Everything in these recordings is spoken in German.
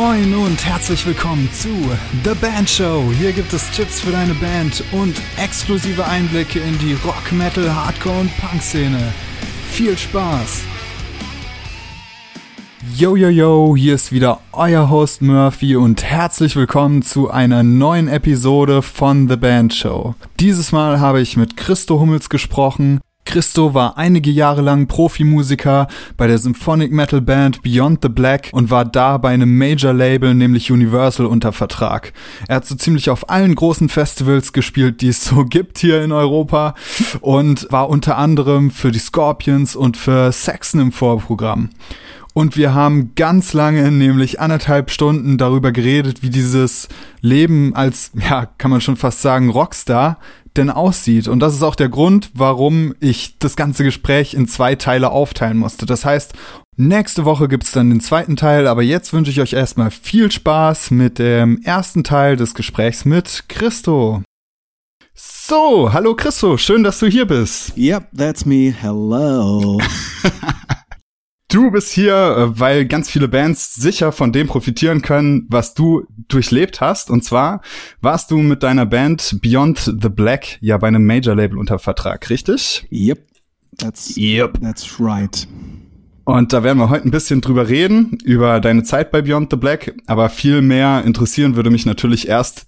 Moin und herzlich willkommen zu The Band Show. Hier gibt es Tipps für deine Band und exklusive Einblicke in die Rock, Metal, Hardcore und Punk-Szene. Viel Spaß! Yo, yo, yo, hier ist wieder euer Host Murphy und herzlich willkommen zu einer neuen Episode von The Band Show. Dieses Mal habe ich mit Christo Hummels gesprochen. Christo war einige Jahre lang Profimusiker bei der Symphonic Metal Band Beyond the Black und war da bei einem Major Label, nämlich Universal, unter Vertrag. Er hat so ziemlich auf allen großen Festivals gespielt, die es so gibt hier in Europa und war unter anderem für die Scorpions und für Saxon im Vorprogramm. Und wir haben ganz lange, nämlich anderthalb Stunden darüber geredet, wie dieses Leben als, ja, kann man schon fast sagen, Rockstar denn aussieht. Und das ist auch der Grund, warum ich das ganze Gespräch in zwei Teile aufteilen musste. Das heißt, nächste Woche gibt's dann den zweiten Teil, aber jetzt wünsche ich euch erstmal viel Spaß mit dem ersten Teil des Gesprächs mit Christo. So, hallo Christo, schön, dass du hier bist. Yep, that's me. Hello. Du bist hier, äh, weil ganz viele Bands sicher von dem profitieren können, was du durchlebt hast. Und zwar warst du mit deiner Band Beyond the Black ja bei einem Major-Label unter Vertrag, richtig? Yep, that's, yep. that's right. Und da werden wir heute ein bisschen drüber reden, über deine Zeit bei Beyond the Black. Aber viel mehr interessieren würde mich natürlich erst,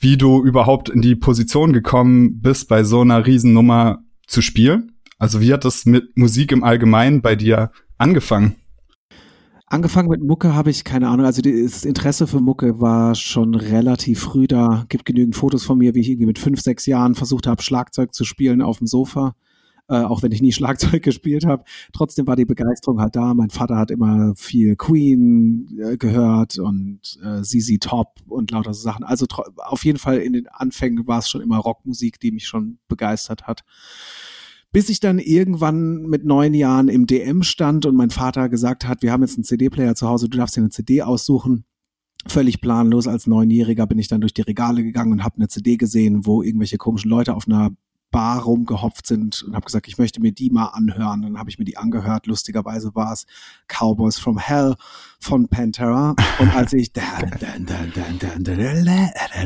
wie du überhaupt in die Position gekommen bist, bei so einer Riesennummer zu spielen. Also wie hat das mit Musik im Allgemeinen bei dir angefangen? Angefangen mit Mucke habe ich keine Ahnung. Also das Interesse für Mucke war schon relativ früh da. Gibt genügend Fotos von mir, wie ich irgendwie mit fünf, sechs Jahren versucht habe, Schlagzeug zu spielen auf dem Sofa. Äh, auch wenn ich nie Schlagzeug gespielt habe. Trotzdem war die Begeisterung halt da. Mein Vater hat immer viel Queen äh, gehört und äh, ZZ Top und lauter so Sachen. Also auf jeden Fall in den Anfängen war es schon immer Rockmusik, die mich schon begeistert hat bis ich dann irgendwann mit neun Jahren im DM stand und mein Vater gesagt hat, wir haben jetzt einen CD-Player zu Hause, du darfst dir eine CD aussuchen. Völlig planlos als Neunjähriger bin ich dann durch die Regale gegangen und habe eine CD gesehen, wo irgendwelche komischen Leute auf einer Bar rumgehopft sind und habe gesagt, ich möchte mir die mal anhören. Dann habe ich mir die angehört. Lustigerweise war es Cowboys from Hell von Pantera. Und als ich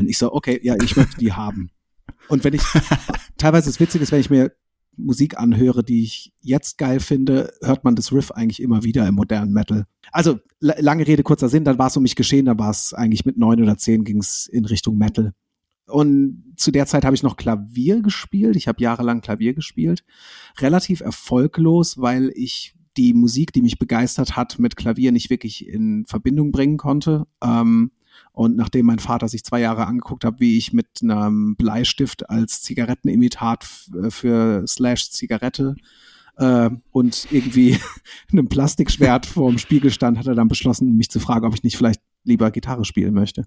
ich so, okay, ja, ich möchte die haben. Und wenn ich, teilweise ist witzig, ist, wenn ich mir Musik anhöre, die ich jetzt geil finde, hört man das Riff eigentlich immer wieder im modernen Metal. Also lange Rede, kurzer Sinn, dann war es um mich geschehen, dann war es eigentlich mit neun oder zehn ging es in Richtung Metal. Und zu der Zeit habe ich noch Klavier gespielt. Ich habe jahrelang Klavier gespielt. Relativ erfolglos, weil ich die Musik, die mich begeistert hat, mit Klavier nicht wirklich in Verbindung bringen konnte. Ähm, und nachdem mein Vater sich zwei Jahre angeguckt hat, wie ich mit einem Bleistift als Zigarettenimitat äh, für Slash Zigarette äh, und irgendwie einem Plastikschwert vorm Spiegel stand, hat er dann beschlossen, mich zu fragen, ob ich nicht vielleicht lieber Gitarre spielen möchte.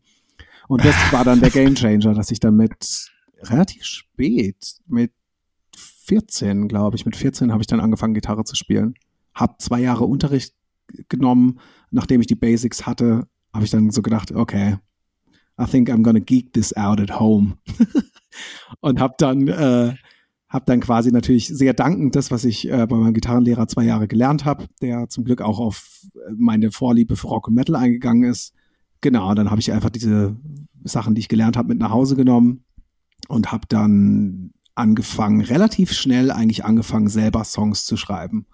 Und das war dann der Game Changer, dass ich dann mit relativ spät, mit 14, glaube ich, mit 14 habe ich dann angefangen, Gitarre zu spielen. Hab zwei Jahre Unterricht genommen, nachdem ich die Basics hatte, habe ich dann so gedacht, okay, I think I'm gonna geek this out at home. und habe dann, äh, hab dann quasi natürlich sehr dankend das, was ich äh, bei meinem Gitarrenlehrer zwei Jahre gelernt habe, der zum Glück auch auf meine Vorliebe für Rock und Metal eingegangen ist. Genau, dann habe ich einfach diese Sachen, die ich gelernt habe, mit nach Hause genommen und habe dann angefangen, relativ schnell eigentlich angefangen, selber Songs zu schreiben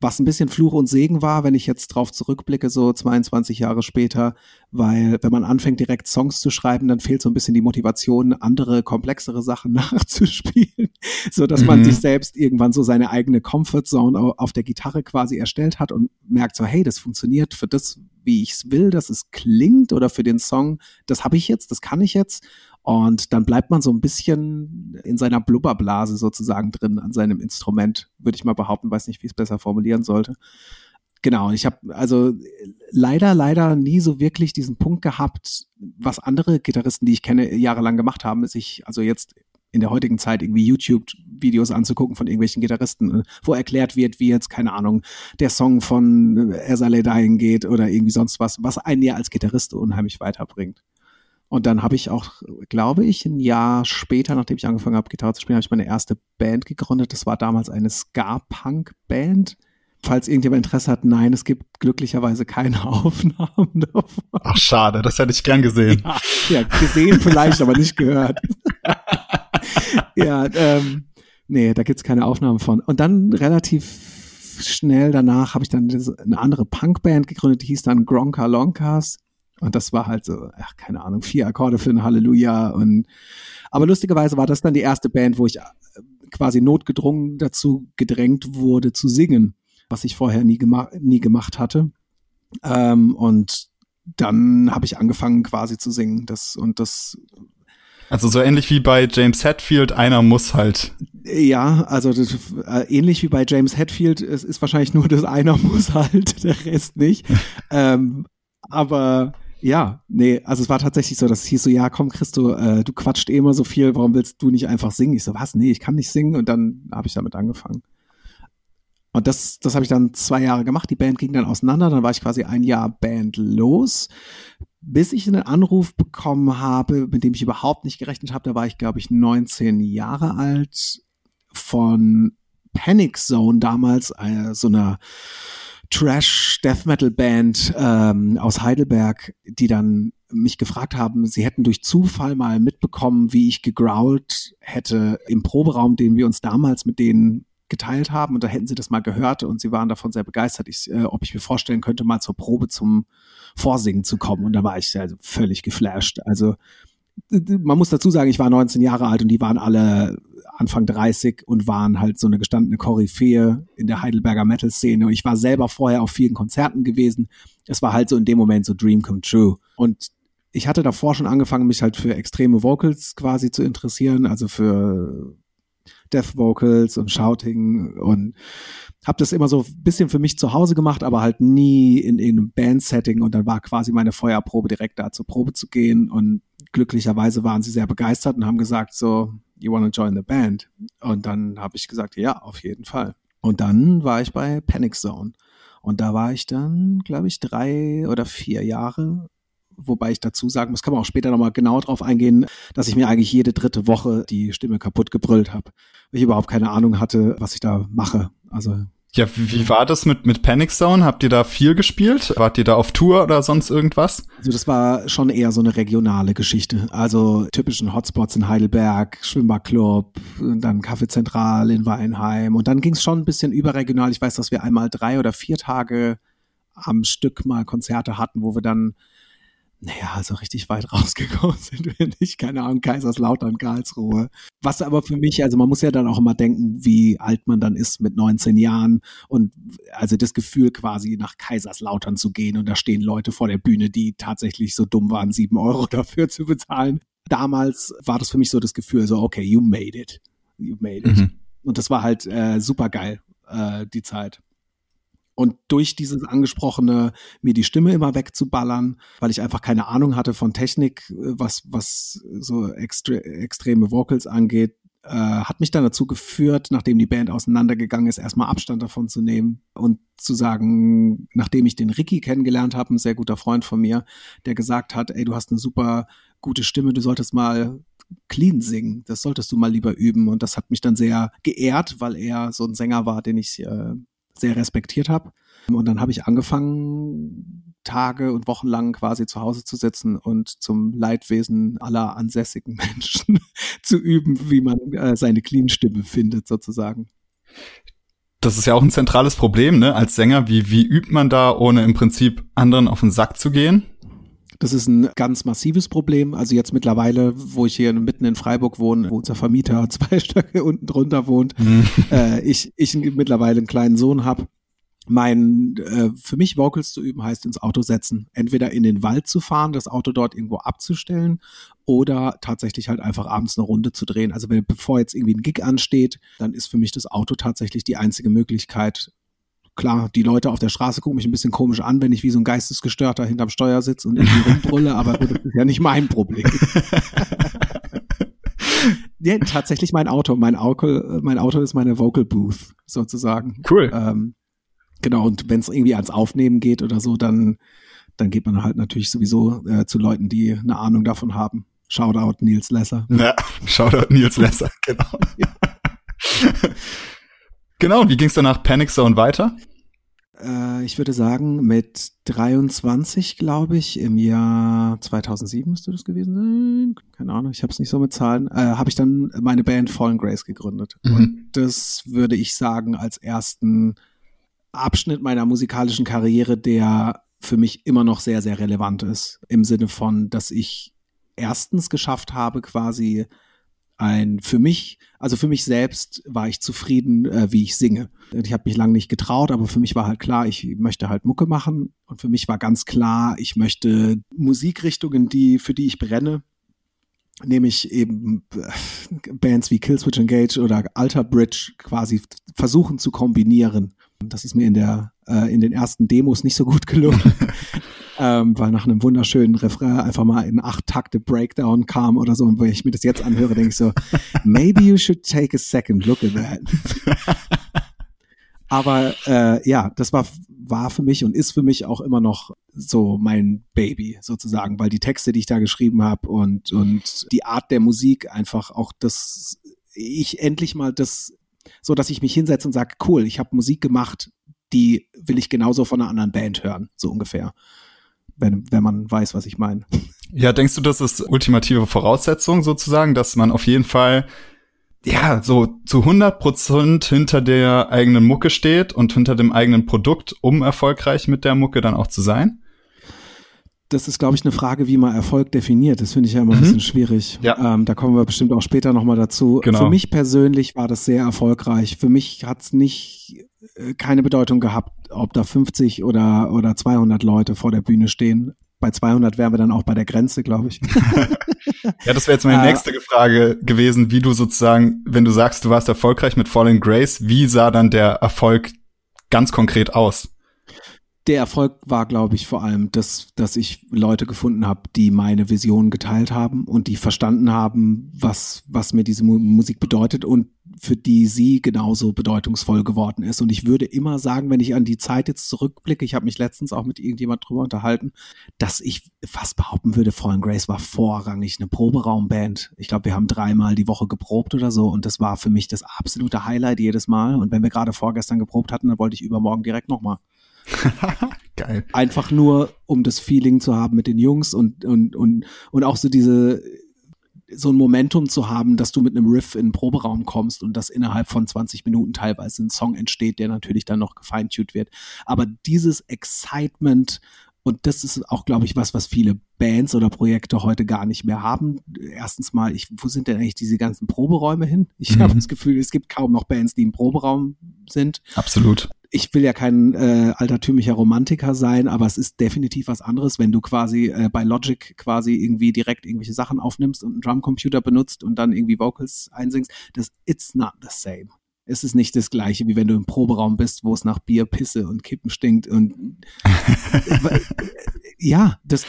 was ein bisschen Fluch und Segen war, wenn ich jetzt drauf zurückblicke, so 22 Jahre später, weil wenn man anfängt, direkt Songs zu schreiben, dann fehlt so ein bisschen die Motivation, andere, komplexere Sachen nachzuspielen, so dass mhm. man sich selbst irgendwann so seine eigene Comfortzone auf der Gitarre quasi erstellt hat und merkt so, hey, das funktioniert für das, wie ich es will, dass es klingt oder für den Song, das habe ich jetzt, das kann ich jetzt und dann bleibt man so ein bisschen in seiner Blubberblase sozusagen drin an seinem Instrument, würde ich mal behaupten, weiß nicht, wie ich es besser formulieren sollte. Genau, ich habe also leider, leider nie so wirklich diesen Punkt gehabt, was andere Gitarristen, die ich kenne, jahrelang gemacht haben, sich also jetzt in der heutigen Zeit irgendwie YouTube-Videos anzugucken von irgendwelchen Gitarristen, wo erklärt wird, wie jetzt, keine Ahnung, der Song von Ersale Dying geht oder irgendwie sonst was, was einen ja als Gitarrist unheimlich weiterbringt. Und dann habe ich auch, glaube ich, ein Jahr später, nachdem ich angefangen habe, Gitarre zu spielen, habe ich meine erste Band gegründet. Das war damals eine Ska-Punk-Band. falls irgendjemand Interesse hat, nein, es gibt glücklicherweise keine Aufnahmen davon. Ach, schade, das hätte ich gern gesehen. Ja, ja gesehen vielleicht, aber nicht gehört. ja, ähm, nee, da gibt's keine Aufnahmen von. Und dann relativ schnell danach habe ich dann eine andere Punkband gegründet, die hieß dann Gronka Lonkas. Und das war halt so, ach, keine Ahnung, vier Akkorde für ein Halleluja. Und aber lustigerweise war das dann die erste Band, wo ich äh, quasi notgedrungen dazu gedrängt wurde zu singen was ich vorher nie, gema nie gemacht hatte. Ähm, und dann habe ich angefangen quasi zu singen. Das und das. Also so ähnlich wie bei James Hetfield, einer muss halt. Ja, also das, äh, ähnlich wie bei James Hetfield, es ist wahrscheinlich nur das einer muss halt, der Rest nicht. ähm, aber ja, nee, also es war tatsächlich so, dass es hieß so, ja, komm, Christo, äh, du quatscht eh immer so viel, warum willst du nicht einfach singen? Ich so, was? Nee, ich kann nicht singen und dann habe ich damit angefangen. Und das, das habe ich dann zwei Jahre gemacht. Die Band ging dann auseinander. Dann war ich quasi ein Jahr Band los, bis ich einen Anruf bekommen habe, mit dem ich überhaupt nicht gerechnet habe. Da war ich, glaube ich, 19 Jahre alt von Panic Zone damals, äh, so einer Trash Death Metal Band ähm, aus Heidelberg, die dann mich gefragt haben, sie hätten durch Zufall mal mitbekommen, wie ich gegrowlt hätte im Proberaum, den wir uns damals mit denen geteilt haben und da hätten sie das mal gehört und sie waren davon sehr begeistert, ich, äh, ob ich mir vorstellen könnte, mal zur Probe zum Vorsingen zu kommen. Und da war ich also völlig geflasht. Also man muss dazu sagen, ich war 19 Jahre alt und die waren alle Anfang 30 und waren halt so eine gestandene Koryphäe in der Heidelberger Metal-Szene. Und ich war selber vorher auf vielen Konzerten gewesen. Es war halt so in dem Moment so Dream come true. Und ich hatte davor schon angefangen, mich halt für extreme Vocals quasi zu interessieren, also für Death Vocals und Shouting und habe das immer so ein bisschen für mich zu Hause gemacht, aber halt nie in irgendeinem Band-Setting und dann war quasi meine Feuerprobe direkt da zur Probe zu gehen und glücklicherweise waren sie sehr begeistert und haben gesagt so, you wanna join the band? Und dann habe ich gesagt, ja, auf jeden Fall. Und dann war ich bei Panic Zone und da war ich dann, glaube ich, drei oder vier Jahre Wobei ich dazu sagen muss, kann man auch später nochmal genau drauf eingehen, dass ich mir eigentlich jede dritte Woche die Stimme kaputt gebrüllt habe. Weil ich überhaupt keine Ahnung hatte, was ich da mache. Also ja, wie, war das mit, mit Panic Zone? Habt ihr da viel gespielt? Wart ihr da auf Tour oder sonst irgendwas? Also das war schon eher so eine regionale Geschichte. Also typischen Hotspots in Heidelberg, Schwimmbadclub, dann Kaffeezentral in Weinheim. Und dann ging es schon ein bisschen überregional. Ich weiß, dass wir einmal drei oder vier Tage am Stück mal Konzerte hatten, wo wir dann naja, also richtig weit rausgekommen sind wir nicht, keine Ahnung, Kaiserslautern, Karlsruhe. Was aber für mich, also man muss ja dann auch immer denken, wie alt man dann ist mit 19 Jahren und also das Gefühl quasi nach Kaiserslautern zu gehen und da stehen Leute vor der Bühne, die tatsächlich so dumm waren, sieben Euro dafür zu bezahlen. Damals war das für mich so das Gefühl, so okay, you made it, you made it. Mhm. Und das war halt äh, super geil, äh, die Zeit. Und durch dieses angesprochene, mir die Stimme immer wegzuballern, weil ich einfach keine Ahnung hatte von Technik, äh, was, was so extre extreme Vocals angeht, äh, hat mich dann dazu geführt, nachdem die Band auseinandergegangen ist, erstmal Abstand davon zu nehmen und zu sagen, nachdem ich den Ricky kennengelernt habe, ein sehr guter Freund von mir, der gesagt hat, ey, du hast eine super gute Stimme, du solltest mal clean singen, das solltest du mal lieber üben. Und das hat mich dann sehr geehrt, weil er so ein Sänger war, den ich äh, sehr respektiert habe. Und dann habe ich angefangen, Tage und Wochen lang quasi zu Hause zu sitzen und zum Leidwesen aller ansässigen Menschen zu üben, wie man äh, seine Clean-Stimme findet, sozusagen. Das ist ja auch ein zentrales Problem, ne? Als Sänger, wie, wie übt man da, ohne im Prinzip anderen auf den Sack zu gehen? Das ist ein ganz massives Problem. Also jetzt mittlerweile, wo ich hier mitten in Freiburg wohne, wo unser Vermieter zwei Stöcke unten drunter wohnt, mhm. äh, ich, ich mittlerweile einen kleinen Sohn habe. Mein, äh, für mich Vocals zu üben heißt ins Auto setzen. Entweder in den Wald zu fahren, das Auto dort irgendwo abzustellen oder tatsächlich halt einfach abends eine Runde zu drehen. Also wenn, bevor jetzt irgendwie ein Gig ansteht, dann ist für mich das Auto tatsächlich die einzige Möglichkeit, klar, die Leute auf der Straße gucken mich ein bisschen komisch an, wenn ich wie so ein Geistesgestörter hinterm Steuer sitze und irgendwie rumbrülle, aber das ist ja nicht mein Problem. ja, tatsächlich mein Auto. Mein Auto, mein Auto ist meine Vocal Booth sozusagen. Cool. Ähm, genau, und wenn es irgendwie ans Aufnehmen geht oder so, dann, dann geht man halt natürlich sowieso äh, zu Leuten, die eine Ahnung davon haben. Shoutout Nils Lesser. Ja, Shoutout Nils Lesser, genau. Genau, wie ging es dann nach Panic Zone weiter? Äh, ich würde sagen, mit 23, glaube ich, im Jahr 2007 müsste das gewesen sein. Keine Ahnung, ich habe es nicht so mit Zahlen. Äh, habe ich dann meine Band Fallen Grace gegründet. Mhm. Und das würde ich sagen als ersten Abschnitt meiner musikalischen Karriere, der für mich immer noch sehr, sehr relevant ist. Im Sinne von, dass ich erstens geschafft habe, quasi ein für mich, also für mich selbst war ich zufrieden, äh, wie ich singe. Ich habe mich lange nicht getraut, aber für mich war halt klar, ich möchte halt Mucke machen und für mich war ganz klar, ich möchte Musikrichtungen, die für die ich brenne, nämlich eben äh, Bands wie Killswitch Engage oder Alter Bridge quasi versuchen zu kombinieren. Das ist mir in der äh, in den ersten Demos nicht so gut gelungen. ähm, weil nach einem wunderschönen Refrain einfach mal in acht Takte Breakdown kam oder so. Und wenn ich mir das jetzt anhöre, denke ich so, maybe you should take a second look at that. Aber äh, ja, das war, war für mich und ist für mich auch immer noch so mein Baby sozusagen, weil die Texte, die ich da geschrieben habe und, und die Art der Musik einfach auch das, ich endlich mal das, so dass ich mich hinsetze und sage, cool, ich habe Musik gemacht, die will ich genauso von einer anderen Band hören, so ungefähr wenn, wenn man weiß, was ich meine. Ja, denkst du, das ist ultimative Voraussetzung sozusagen, dass man auf jeden Fall ja, so zu 100 Prozent hinter der eigenen Mucke steht und hinter dem eigenen Produkt, um erfolgreich mit der Mucke dann auch zu sein? Das ist, glaube ich, eine Frage, wie man Erfolg definiert. Das finde ich ja immer ein mhm. bisschen schwierig. Ja. Ähm, da kommen wir bestimmt auch später nochmal dazu. Genau. Für mich persönlich war das sehr erfolgreich. Für mich hat es nicht keine Bedeutung gehabt, ob da 50 oder, oder 200 Leute vor der Bühne stehen. Bei 200 wären wir dann auch bei der Grenze, glaube ich. ja, das wäre jetzt meine äh, nächste Frage gewesen, wie du sozusagen, wenn du sagst, du warst erfolgreich mit Fallen Grace, wie sah dann der Erfolg ganz konkret aus? Der Erfolg war, glaube ich, vor allem, dass, dass ich Leute gefunden habe, die meine Vision geteilt haben und die verstanden haben, was, was mir diese Musik bedeutet und für die sie genauso bedeutungsvoll geworden ist. Und ich würde immer sagen, wenn ich an die Zeit jetzt zurückblicke, ich habe mich letztens auch mit irgendjemand drüber unterhalten, dass ich fast behaupten würde, Fallen Grace war vorrangig eine Proberaumband. Ich glaube, wir haben dreimal die Woche geprobt oder so und das war für mich das absolute Highlight jedes Mal. Und wenn wir gerade vorgestern geprobt hatten, dann wollte ich übermorgen direkt nochmal. Geil. Einfach nur, um das Feeling zu haben mit den Jungs und, und, und, und auch so diese, so ein Momentum zu haben, dass du mit einem Riff in den Proberaum kommst und dass innerhalb von 20 Minuten teilweise ein Song entsteht, der natürlich dann noch gefeintuned wird. Aber dieses Excitement und das ist auch, glaube ich, was, was viele Bands oder Projekte heute gar nicht mehr haben. Erstens mal, ich, wo sind denn eigentlich diese ganzen Proberäume hin? Ich mhm. habe das Gefühl, es gibt kaum noch Bands, die im Proberaum sind. Absolut ich will ja kein äh, altertümlicher Romantiker sein, aber es ist definitiv was anderes, wenn du quasi äh, bei Logic quasi irgendwie direkt irgendwelche Sachen aufnimmst und einen Drumcomputer benutzt und dann irgendwie Vocals einsingst. Das it's not the same. Es ist nicht das gleiche, wie wenn du im Proberaum bist, wo es nach Bier, Pisse und Kippen stinkt und ja, das,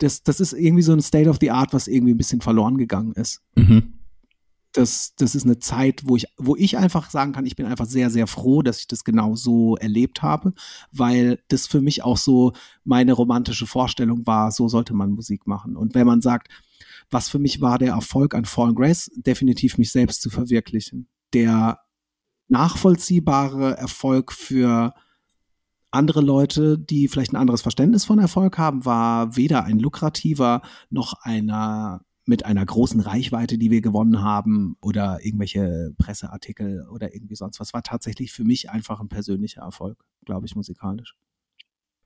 das, das ist irgendwie so ein State of the Art, was irgendwie ein bisschen verloren gegangen ist. Mhm das, das ist eine Zeit, wo ich, wo ich einfach sagen kann, ich bin einfach sehr, sehr froh, dass ich das genau so erlebt habe, weil das für mich auch so meine romantische Vorstellung war, so sollte man Musik machen. Und wenn man sagt, was für mich war der Erfolg an Fallen Grace, definitiv mich selbst zu verwirklichen. Der nachvollziehbare Erfolg für andere Leute, die vielleicht ein anderes Verständnis von Erfolg haben, war weder ein lukrativer noch einer mit einer großen Reichweite, die wir gewonnen haben oder irgendwelche Presseartikel oder irgendwie sonst was, war tatsächlich für mich einfach ein persönlicher Erfolg, glaube ich, musikalisch.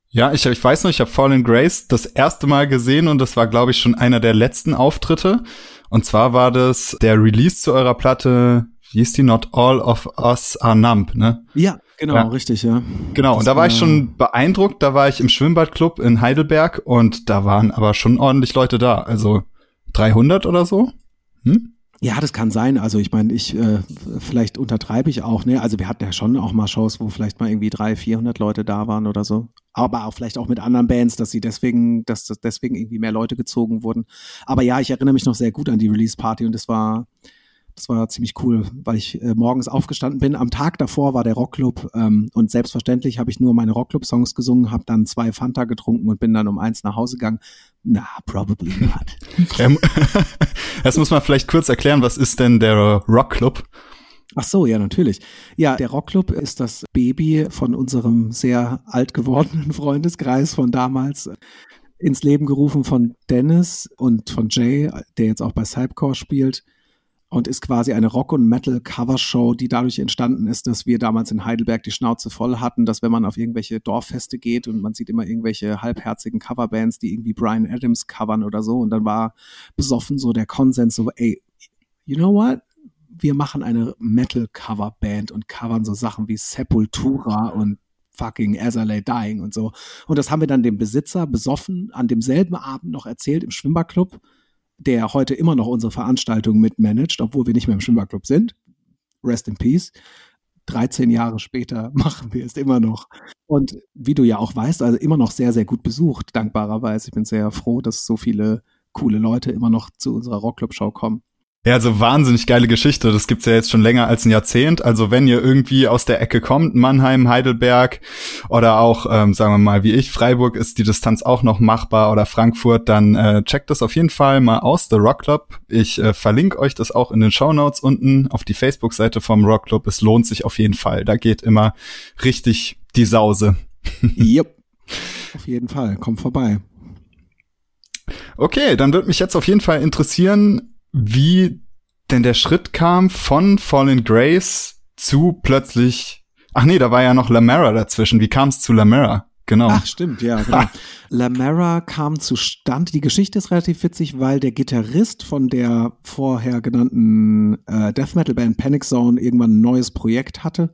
Ja, ich, ich weiß noch, ich habe Fallen Grace das erste Mal gesehen und das war, glaube ich, schon einer der letzten Auftritte. Und zwar war das der Release zu eurer Platte, wie hieß die? Not All of Us Are Numb, ne? Ja, genau, ja. richtig, ja. Genau, das und da war ich schon beeindruckt. Da war ich im Schwimmbadclub in Heidelberg und da waren aber schon ordentlich Leute da. Also 300 oder so? Hm? Ja, das kann sein. Also ich meine, ich äh, vielleicht untertreibe ich auch. Ne, also wir hatten ja schon auch mal Shows, wo vielleicht mal irgendwie 300, 400 Leute da waren oder so. Aber auch vielleicht auch mit anderen Bands, dass sie deswegen, dass das deswegen irgendwie mehr Leute gezogen wurden. Aber ja, ich erinnere mich noch sehr gut an die Release Party und das war das war ziemlich cool, weil ich äh, morgens aufgestanden bin. Am Tag davor war der Rockclub ähm, und selbstverständlich habe ich nur meine Rockclub-Songs gesungen, habe dann zwei Fanta getrunken und bin dann um eins nach Hause gegangen. Na, probably not. ähm, das muss man vielleicht kurz erklären. Was ist denn der Rockclub? Ach so, ja, natürlich. Ja, der Rockclub ist das Baby von unserem sehr alt gewordenen Freundeskreis von damals ins Leben gerufen von Dennis und von Jay, der jetzt auch bei Cypcore spielt und ist quasi eine Rock- und Metal-Covershow, die dadurch entstanden ist, dass wir damals in Heidelberg die Schnauze voll hatten, dass wenn man auf irgendwelche Dorffeste geht und man sieht immer irgendwelche halbherzigen Coverbands, die irgendwie Brian Adams covern oder so und dann war besoffen so der Konsens so, ey, you know what? Wir machen eine Metal-Cover-Band und covern so Sachen wie Sepultura und fucking As I Lay Dying und so. Und das haben wir dann dem Besitzer besoffen an demselben Abend noch erzählt im Schwimmbadclub der heute immer noch unsere Veranstaltung mitmanagt, obwohl wir nicht mehr im Schwimmbadclub sind. Rest in Peace. 13 Jahre später machen wir es immer noch. Und wie du ja auch weißt, also immer noch sehr, sehr gut besucht, dankbarerweise. Ich bin sehr froh, dass so viele coole Leute immer noch zu unserer Rockclub-Show kommen. Ja, also wahnsinnig geile Geschichte. Das gibt's ja jetzt schon länger als ein Jahrzehnt. Also wenn ihr irgendwie aus der Ecke kommt, Mannheim, Heidelberg oder auch, ähm, sagen wir mal, wie ich, Freiburg ist die Distanz auch noch machbar oder Frankfurt, dann äh, checkt das auf jeden Fall mal aus, The Rock Club. Ich äh, verlinke euch das auch in den Show Notes unten auf die Facebook-Seite vom Rock Club. Es lohnt sich auf jeden Fall. Da geht immer richtig die Sause. yep. Auf jeden Fall. Kommt vorbei. Okay, dann wird mich jetzt auf jeden Fall interessieren, wie denn der Schritt kam von Fallen Grace zu plötzlich, ach nee, da war ja noch Lamera dazwischen. Wie kam es zu Lamera? Genau. Ach, stimmt, ja, genau. Lamera kam zustande. Die Geschichte ist relativ witzig, weil der Gitarrist von der vorher genannten äh, Death Metal Band Panic Zone irgendwann ein neues Projekt hatte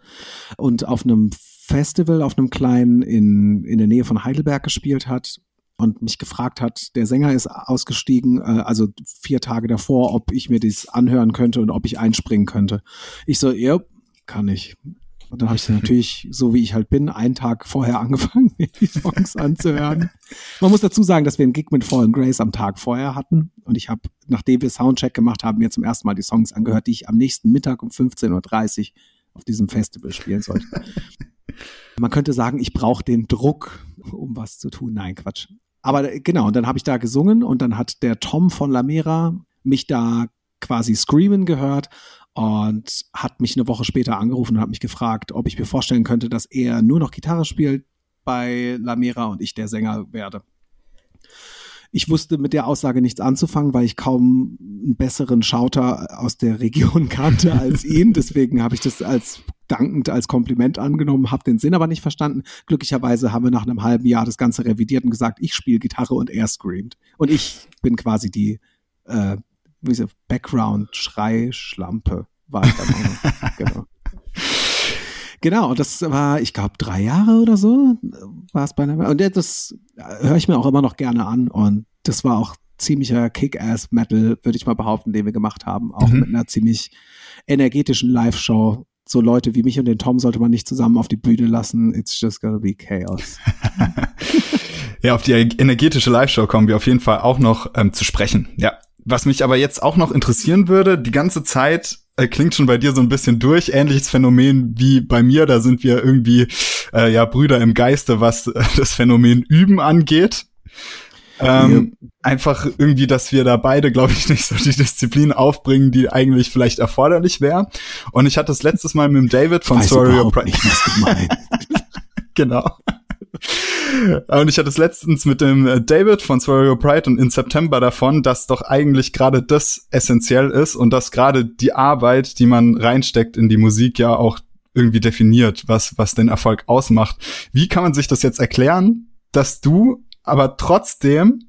und auf einem Festival, auf einem kleinen in, in der Nähe von Heidelberg gespielt hat und mich gefragt hat, der Sänger ist ausgestiegen, äh, also vier Tage davor, ob ich mir das anhören könnte und ob ich einspringen könnte. Ich so, ja, kann ich. Und dann habe ich natürlich, so wie ich halt bin, einen Tag vorher angefangen, die Songs anzuhören. Man muss dazu sagen, dass wir einen Gig mit Fallen Grace am Tag vorher hatten. Und ich habe, nachdem wir Soundcheck gemacht haben, mir zum ersten Mal die Songs angehört, die ich am nächsten Mittag um 15.30 Uhr auf diesem Festival spielen sollte. Man könnte sagen, ich brauche den Druck, um was zu tun. Nein, Quatsch. Aber äh, genau, und dann habe ich da gesungen und dann hat der Tom von Lamera mich da quasi screamen gehört und hat mich eine Woche später angerufen und hat mich gefragt, ob ich mir vorstellen könnte, dass er nur noch Gitarre spielt bei Lamera und ich der Sänger werde. Ich wusste mit der Aussage nichts anzufangen, weil ich kaum einen besseren Schauter aus der Region kannte als ihn. Deswegen habe ich das als dankend als Kompliment angenommen, habe den Sinn aber nicht verstanden. Glücklicherweise haben wir nach einem halben Jahr das Ganze revidiert und gesagt, ich spiele Gitarre und er screamt. Und ich bin quasi die äh, Background-Schrei-Schlampe, war ich dann auch. genau. Genau, das war, ich glaube, drei Jahre oder so war es bei einer. Und das höre ich mir auch immer noch gerne an. Und das war auch ziemlicher Kick-Ass-Metal, würde ich mal behaupten, den wir gemacht haben. Auch mhm. mit einer ziemlich energetischen Live-Show, so Leute wie mich und den Tom sollte man nicht zusammen auf die Bühne lassen. It's just gonna be chaos. ja, auf die energetische Live-Show kommen wir auf jeden Fall auch noch ähm, zu sprechen. Ja. Was mich aber jetzt auch noch interessieren würde, die ganze Zeit äh, klingt schon bei dir so ein bisschen durch, ähnliches Phänomen wie bei mir. Da sind wir irgendwie äh, ja Brüder im Geiste, was äh, das Phänomen Üben angeht. Ähm, ja. Einfach irgendwie, dass wir da beide, glaube ich, nicht so die Disziplin aufbringen, die eigentlich vielleicht erforderlich wäre. Und ich hatte das letztes Mal mit dem David von Story of Pride. genau. Und ich hatte es letztens mit dem äh, David von Swear Pride und in September davon, dass doch eigentlich gerade das essentiell ist und dass gerade die Arbeit, die man reinsteckt in die Musik, ja auch irgendwie definiert, was, was den Erfolg ausmacht. Wie kann man sich das jetzt erklären, dass du aber trotzdem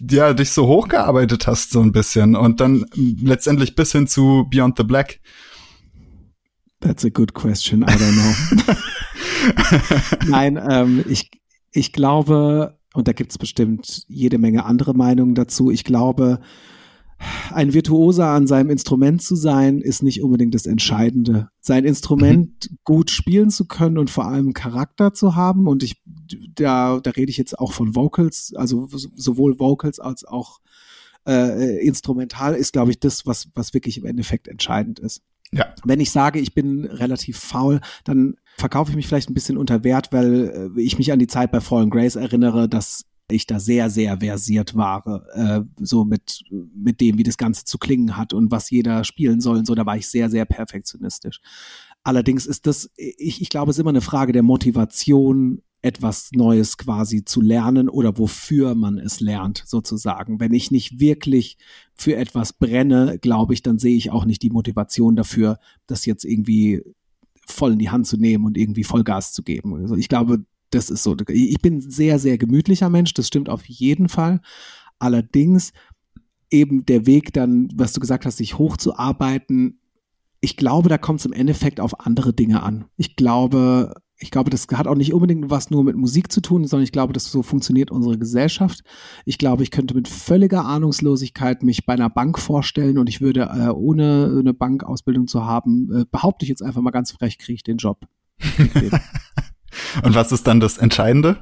ja, dich so hochgearbeitet hast, so ein bisschen. Und dann letztendlich bis hin zu Beyond the Black. That's a good question. I don't know. Nein, ähm, ich, ich glaube, und da gibt es bestimmt jede Menge andere Meinungen dazu, ich glaube, ein Virtuoser an seinem Instrument zu sein, ist nicht unbedingt das Entscheidende. Sein Instrument mhm. gut spielen zu können und vor allem Charakter zu haben. Und ich, da, da rede ich jetzt auch von Vocals, also sowohl Vocals als auch äh, instrumental ist, glaube ich, das, was, was wirklich im Endeffekt entscheidend ist. Ja. Wenn ich sage, ich bin relativ faul, dann verkaufe ich mich vielleicht ein bisschen unter Wert, weil äh, ich mich an die Zeit bei Fallen Grace erinnere, dass ich da sehr, sehr versiert war, äh, so mit, mit dem, wie das Ganze zu klingen hat und was jeder spielen soll und so, da war ich sehr, sehr perfektionistisch. Allerdings ist das, ich, ich glaube, es ist immer eine Frage der Motivation, etwas Neues quasi zu lernen oder wofür man es lernt, sozusagen. Wenn ich nicht wirklich für etwas brenne, glaube ich, dann sehe ich auch nicht die Motivation dafür, das jetzt irgendwie voll in die Hand zu nehmen und irgendwie Vollgas zu geben. Also ich glaube, das ist so. Ich bin ein sehr, sehr gemütlicher Mensch, das stimmt auf jeden Fall. Allerdings eben der Weg dann, was du gesagt hast, sich hochzuarbeiten, ich glaube, da kommt es im Endeffekt auf andere Dinge an. Ich glaube, ich glaube, das hat auch nicht unbedingt was nur mit Musik zu tun, sondern ich glaube, dass so funktioniert unsere Gesellschaft. Ich glaube, ich könnte mit völliger Ahnungslosigkeit mich bei einer Bank vorstellen und ich würde, äh, ohne eine Bankausbildung zu haben, äh, behaupte ich jetzt einfach mal ganz frech, kriege ich den Job. und was ist dann das Entscheidende?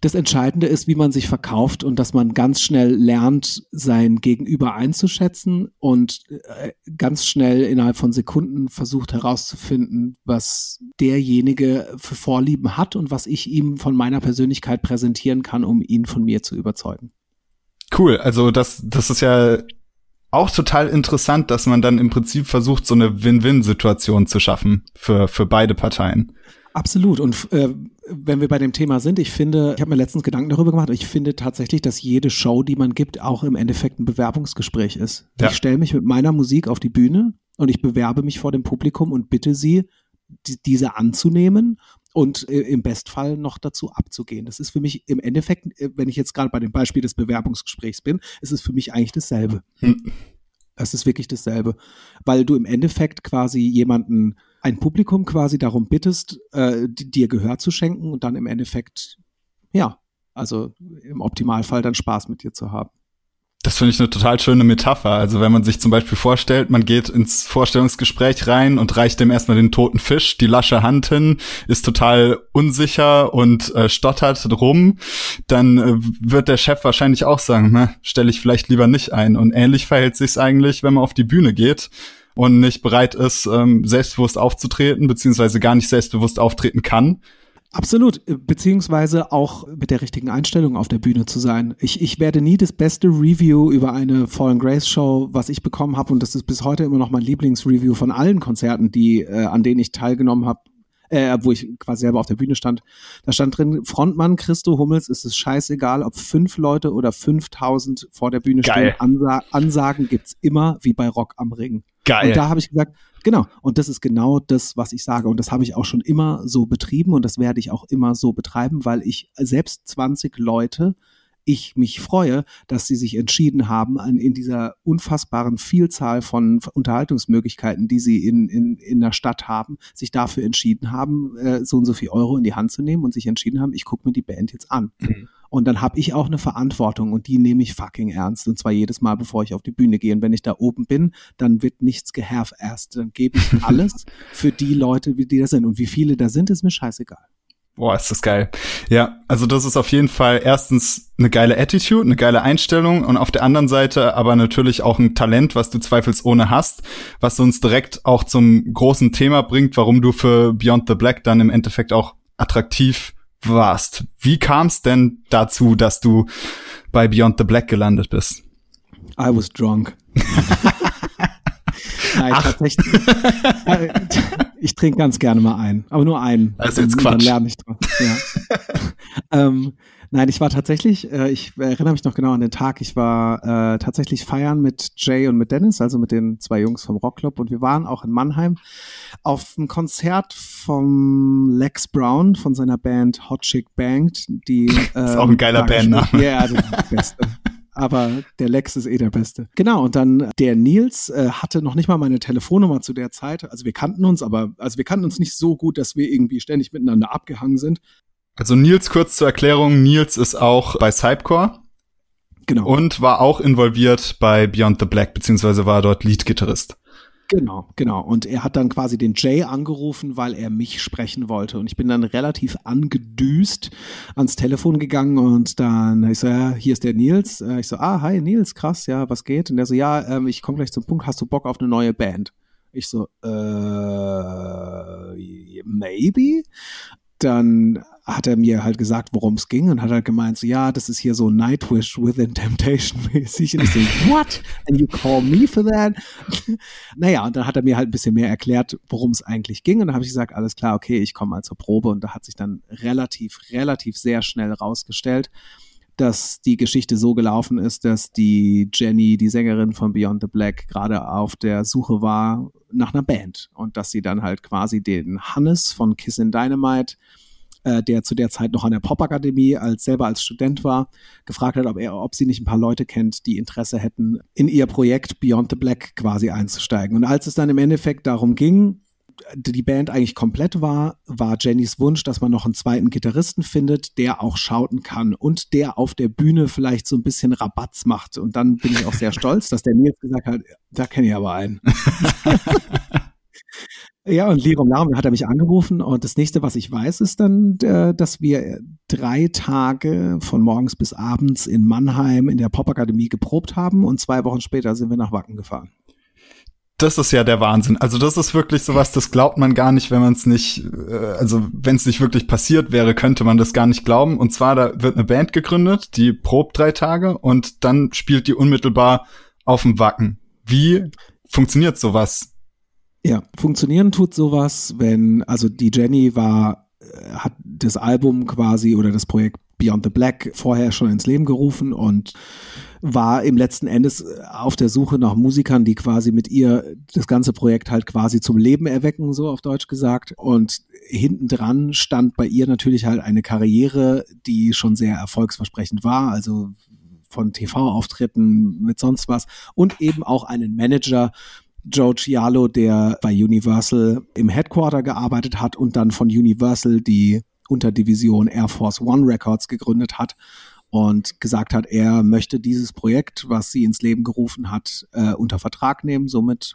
Das Entscheidende ist, wie man sich verkauft und dass man ganz schnell lernt, sein Gegenüber einzuschätzen und äh, ganz schnell innerhalb von Sekunden versucht herauszufinden, was derjenige für Vorlieben hat und was ich ihm von meiner Persönlichkeit präsentieren kann, um ihn von mir zu überzeugen. Cool, also das, das ist ja auch total interessant, dass man dann im Prinzip versucht, so eine Win-Win-Situation zu schaffen für, für beide Parteien. Absolut. Und äh, wenn wir bei dem Thema sind, ich finde, ich habe mir letztens Gedanken darüber gemacht, ich finde tatsächlich, dass jede Show, die man gibt, auch im Endeffekt ein Bewerbungsgespräch ist. Ja. Ich stelle mich mit meiner Musik auf die Bühne und ich bewerbe mich vor dem Publikum und bitte sie, die, diese anzunehmen und äh, im Bestfall noch dazu abzugehen. Das ist für mich im Endeffekt, äh, wenn ich jetzt gerade bei dem Beispiel des Bewerbungsgesprächs bin, ist es für mich eigentlich dasselbe. Hm. Es ist wirklich dasselbe, weil du im Endeffekt quasi jemanden ein Publikum quasi darum bittest, äh, dir Gehör zu schenken und dann im Endeffekt, ja, also im Optimalfall dann Spaß mit dir zu haben. Das finde ich eine total schöne Metapher. Also wenn man sich zum Beispiel vorstellt, man geht ins Vorstellungsgespräch rein und reicht dem erstmal den toten Fisch, die lasche Hand hin, ist total unsicher und äh, stottert rum, dann äh, wird der Chef wahrscheinlich auch sagen, na, stelle ich vielleicht lieber nicht ein. Und ähnlich verhält sich's eigentlich, wenn man auf die Bühne geht und nicht bereit ist, ähm, selbstbewusst aufzutreten, beziehungsweise gar nicht selbstbewusst auftreten kann. Absolut, beziehungsweise auch mit der richtigen Einstellung auf der Bühne zu sein. Ich, ich werde nie das beste Review über eine Fallen Grace Show, was ich bekommen habe, und das ist bis heute immer noch mein Lieblingsreview von allen Konzerten, die äh, an denen ich teilgenommen habe, äh, wo ich quasi selber auf der Bühne stand. Da stand drin, Frontmann Christo Hummels ist es scheißegal, ob fünf Leute oder 5000 vor der Bühne Geil. stehen. Ansa Ansagen gibt's immer, wie bei Rock am Ring. Geil. Und da habe ich gesagt, genau, und das ist genau das, was ich sage. Und das habe ich auch schon immer so betrieben und das werde ich auch immer so betreiben, weil ich selbst 20 Leute ich mich freue, dass sie sich entschieden haben, in dieser unfassbaren Vielzahl von Unterhaltungsmöglichkeiten, die sie in, in, in der Stadt haben, sich dafür entschieden haben, äh, so und so viel Euro in die Hand zu nehmen und sich entschieden haben, ich gucke mir die Band jetzt an. Mhm. Und dann habe ich auch eine Verantwortung und die nehme ich fucking ernst. Und zwar jedes Mal, bevor ich auf die Bühne gehe. Und wenn ich da oben bin, dann wird nichts gehalf erst. Dann gebe ich alles für die Leute, wie die da sind. Und wie viele da sind, ist mir scheißegal. Boah, ist das geil. Ja, also das ist auf jeden Fall erstens eine geile Attitude, eine geile Einstellung und auf der anderen Seite aber natürlich auch ein Talent, was du zweifelsohne hast, was uns direkt auch zum großen Thema bringt, warum du für Beyond the Black dann im Endeffekt auch attraktiv warst. Wie kam es denn dazu, dass du bei Beyond the Black gelandet bist? I was drunk. Nein, Ach. tatsächlich. ich trinke ganz gerne mal ein, aber nur einen. Das ist jetzt Quatsch. Dann lerne ich drauf. Ja. ähm, nein, ich war tatsächlich, äh, ich erinnere mich noch genau an den Tag, ich war äh, tatsächlich feiern mit Jay und mit Dennis, also mit den zwei Jungs vom Rockclub und wir waren auch in Mannheim auf einem Konzert vom Lex Brown von seiner Band Hot Chick Banged, die äh, ist auch ein geiler Bandname. Ja, das ist das Beste aber der Lex ist eh der Beste. Genau, und dann der Nils äh, hatte noch nicht mal meine Telefonnummer zu der Zeit. Also wir kannten uns, aber also wir kannten uns nicht so gut, dass wir irgendwie ständig miteinander abgehangen sind. Also Nils, kurz zur Erklärung, Nils ist auch bei Cypcore. Genau. Und war auch involviert bei Beyond the Black, beziehungsweise war dort Lead-Gitarrist. Genau, genau. Und er hat dann quasi den Jay angerufen, weil er mich sprechen wollte. Und ich bin dann relativ angedüst ans Telefon gegangen und dann, ich so, ja, hier ist der Nils. Äh, ich so, ah, hi Nils, krass, ja, was geht? Und er so, ja, ähm, ich komme gleich zum Punkt, hast du Bock auf eine neue Band? Ich so, äh, maybe? Dann hat er mir halt gesagt, worum es ging und hat halt gemeint, so, ja, das ist hier so Nightwish within Temptation mäßig. Und ich so, what? And you call me for that? naja, und dann hat er mir halt ein bisschen mehr erklärt, worum es eigentlich ging. Und dann habe ich gesagt, alles klar, okay, ich komme mal zur Probe. Und da hat sich dann relativ, relativ sehr schnell rausgestellt, dass die Geschichte so gelaufen ist, dass die Jenny, die Sängerin von Beyond the Black, gerade auf der Suche war nach einer Band und dass sie dann halt quasi den Hannes von Kiss in Dynamite äh, der zu der Zeit noch an der Popakademie als selber als Student war, gefragt hat, ob er, ob sie nicht ein paar Leute kennt, die Interesse hätten, in ihr Projekt Beyond the Black quasi einzusteigen. Und als es dann im Endeffekt darum ging, die Band eigentlich komplett war, war Jennys Wunsch, dass man noch einen zweiten Gitarristen findet, der auch schauten kann und der auf der Bühne vielleicht so ein bisschen Rabatz macht. Und dann bin ich auch sehr stolz, dass der Nils gesagt hat, da kenne ich aber einen. Ja, und Lirum Larum hat er mich angerufen und das nächste, was ich weiß, ist dann, äh, dass wir drei Tage von morgens bis abends in Mannheim in der Popakademie geprobt haben und zwei Wochen später sind wir nach Wacken gefahren. Das ist ja der Wahnsinn. Also das ist wirklich sowas, das glaubt man gar nicht, wenn man es nicht, äh, also wenn es nicht wirklich passiert wäre, könnte man das gar nicht glauben. Und zwar, da wird eine Band gegründet, die probt drei Tage und dann spielt die unmittelbar auf dem Wacken. Wie funktioniert sowas? Ja, funktionieren tut sowas, wenn, also die Jenny war, äh, hat das Album quasi oder das Projekt Beyond the Black vorher schon ins Leben gerufen und war im letzten Endes äh, auf der Suche nach Musikern, die quasi mit ihr das ganze Projekt halt quasi zum Leben erwecken, so auf Deutsch gesagt. Und hinten dran stand bei ihr natürlich halt eine Karriere, die schon sehr erfolgsversprechend war. Also von TV-Auftritten mit sonst was und eben auch einen Manager, Joe Cialo, der bei Universal im Headquarter gearbeitet hat und dann von Universal die Unterdivision Air Force One Records gegründet hat und gesagt hat, er möchte dieses Projekt, was sie ins Leben gerufen hat, äh, unter Vertrag nehmen. Somit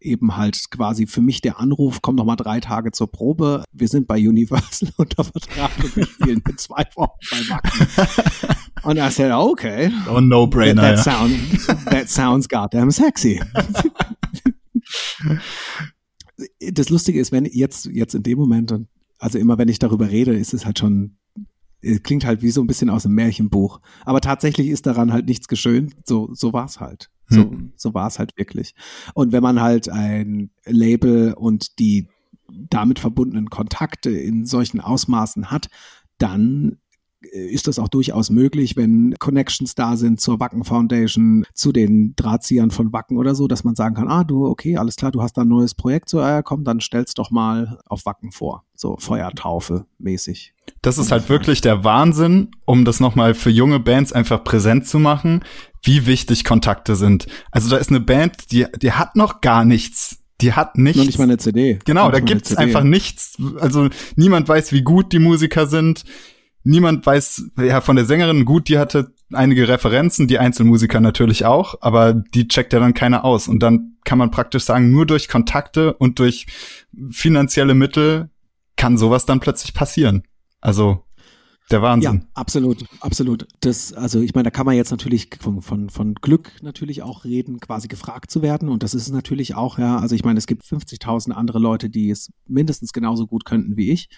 eben halt quasi für mich der Anruf, komm noch mal drei Tage zur Probe. Wir sind bei Universal unter Vertrag und wir spielen in zwei Wochen bei Wacken. Und er said, okay. Oh, no-brainer. That, that, ja. sound, that sounds goddamn sexy. das Lustige ist, wenn jetzt, jetzt in dem Moment also immer wenn ich darüber rede, ist es halt schon, klingt halt wie so ein bisschen aus einem Märchenbuch. Aber tatsächlich ist daran halt nichts geschönt. So, so war es halt. So, hm. so war es halt wirklich. Und wenn man halt ein Label und die damit verbundenen Kontakte in solchen Ausmaßen hat, dann ist das auch durchaus möglich, wenn Connections da sind zur Wacken Foundation, zu den Drahtziehern von Wacken oder so, dass man sagen kann, ah, du, okay, alles klar, du hast da ein neues Projekt, so, äh, komm, dann stell's doch mal auf Wacken vor. So Feuertaufe mäßig. Das ist halt wirklich der Wahnsinn, um das nochmal für junge Bands einfach präsent zu machen, wie wichtig Kontakte sind. Also da ist eine Band, die, die hat noch gar nichts die hat nichts. Noch nicht mal eine CD. Genau, da gibt's einfach nichts. Also niemand weiß, wie gut die Musiker sind niemand weiß, ja, von der Sängerin gut, die hatte einige Referenzen, die Einzelmusiker natürlich auch, aber die checkt ja dann keiner aus. Und dann kann man praktisch sagen, nur durch Kontakte und durch finanzielle Mittel kann sowas dann plötzlich passieren. Also der Wahnsinn. Ja, absolut, absolut. Das, also ich meine, da kann man jetzt natürlich von, von, von Glück natürlich auch reden, quasi gefragt zu werden. Und das ist es natürlich auch, ja. Also ich meine, es gibt 50.000 andere Leute, die es mindestens genauso gut könnten wie ich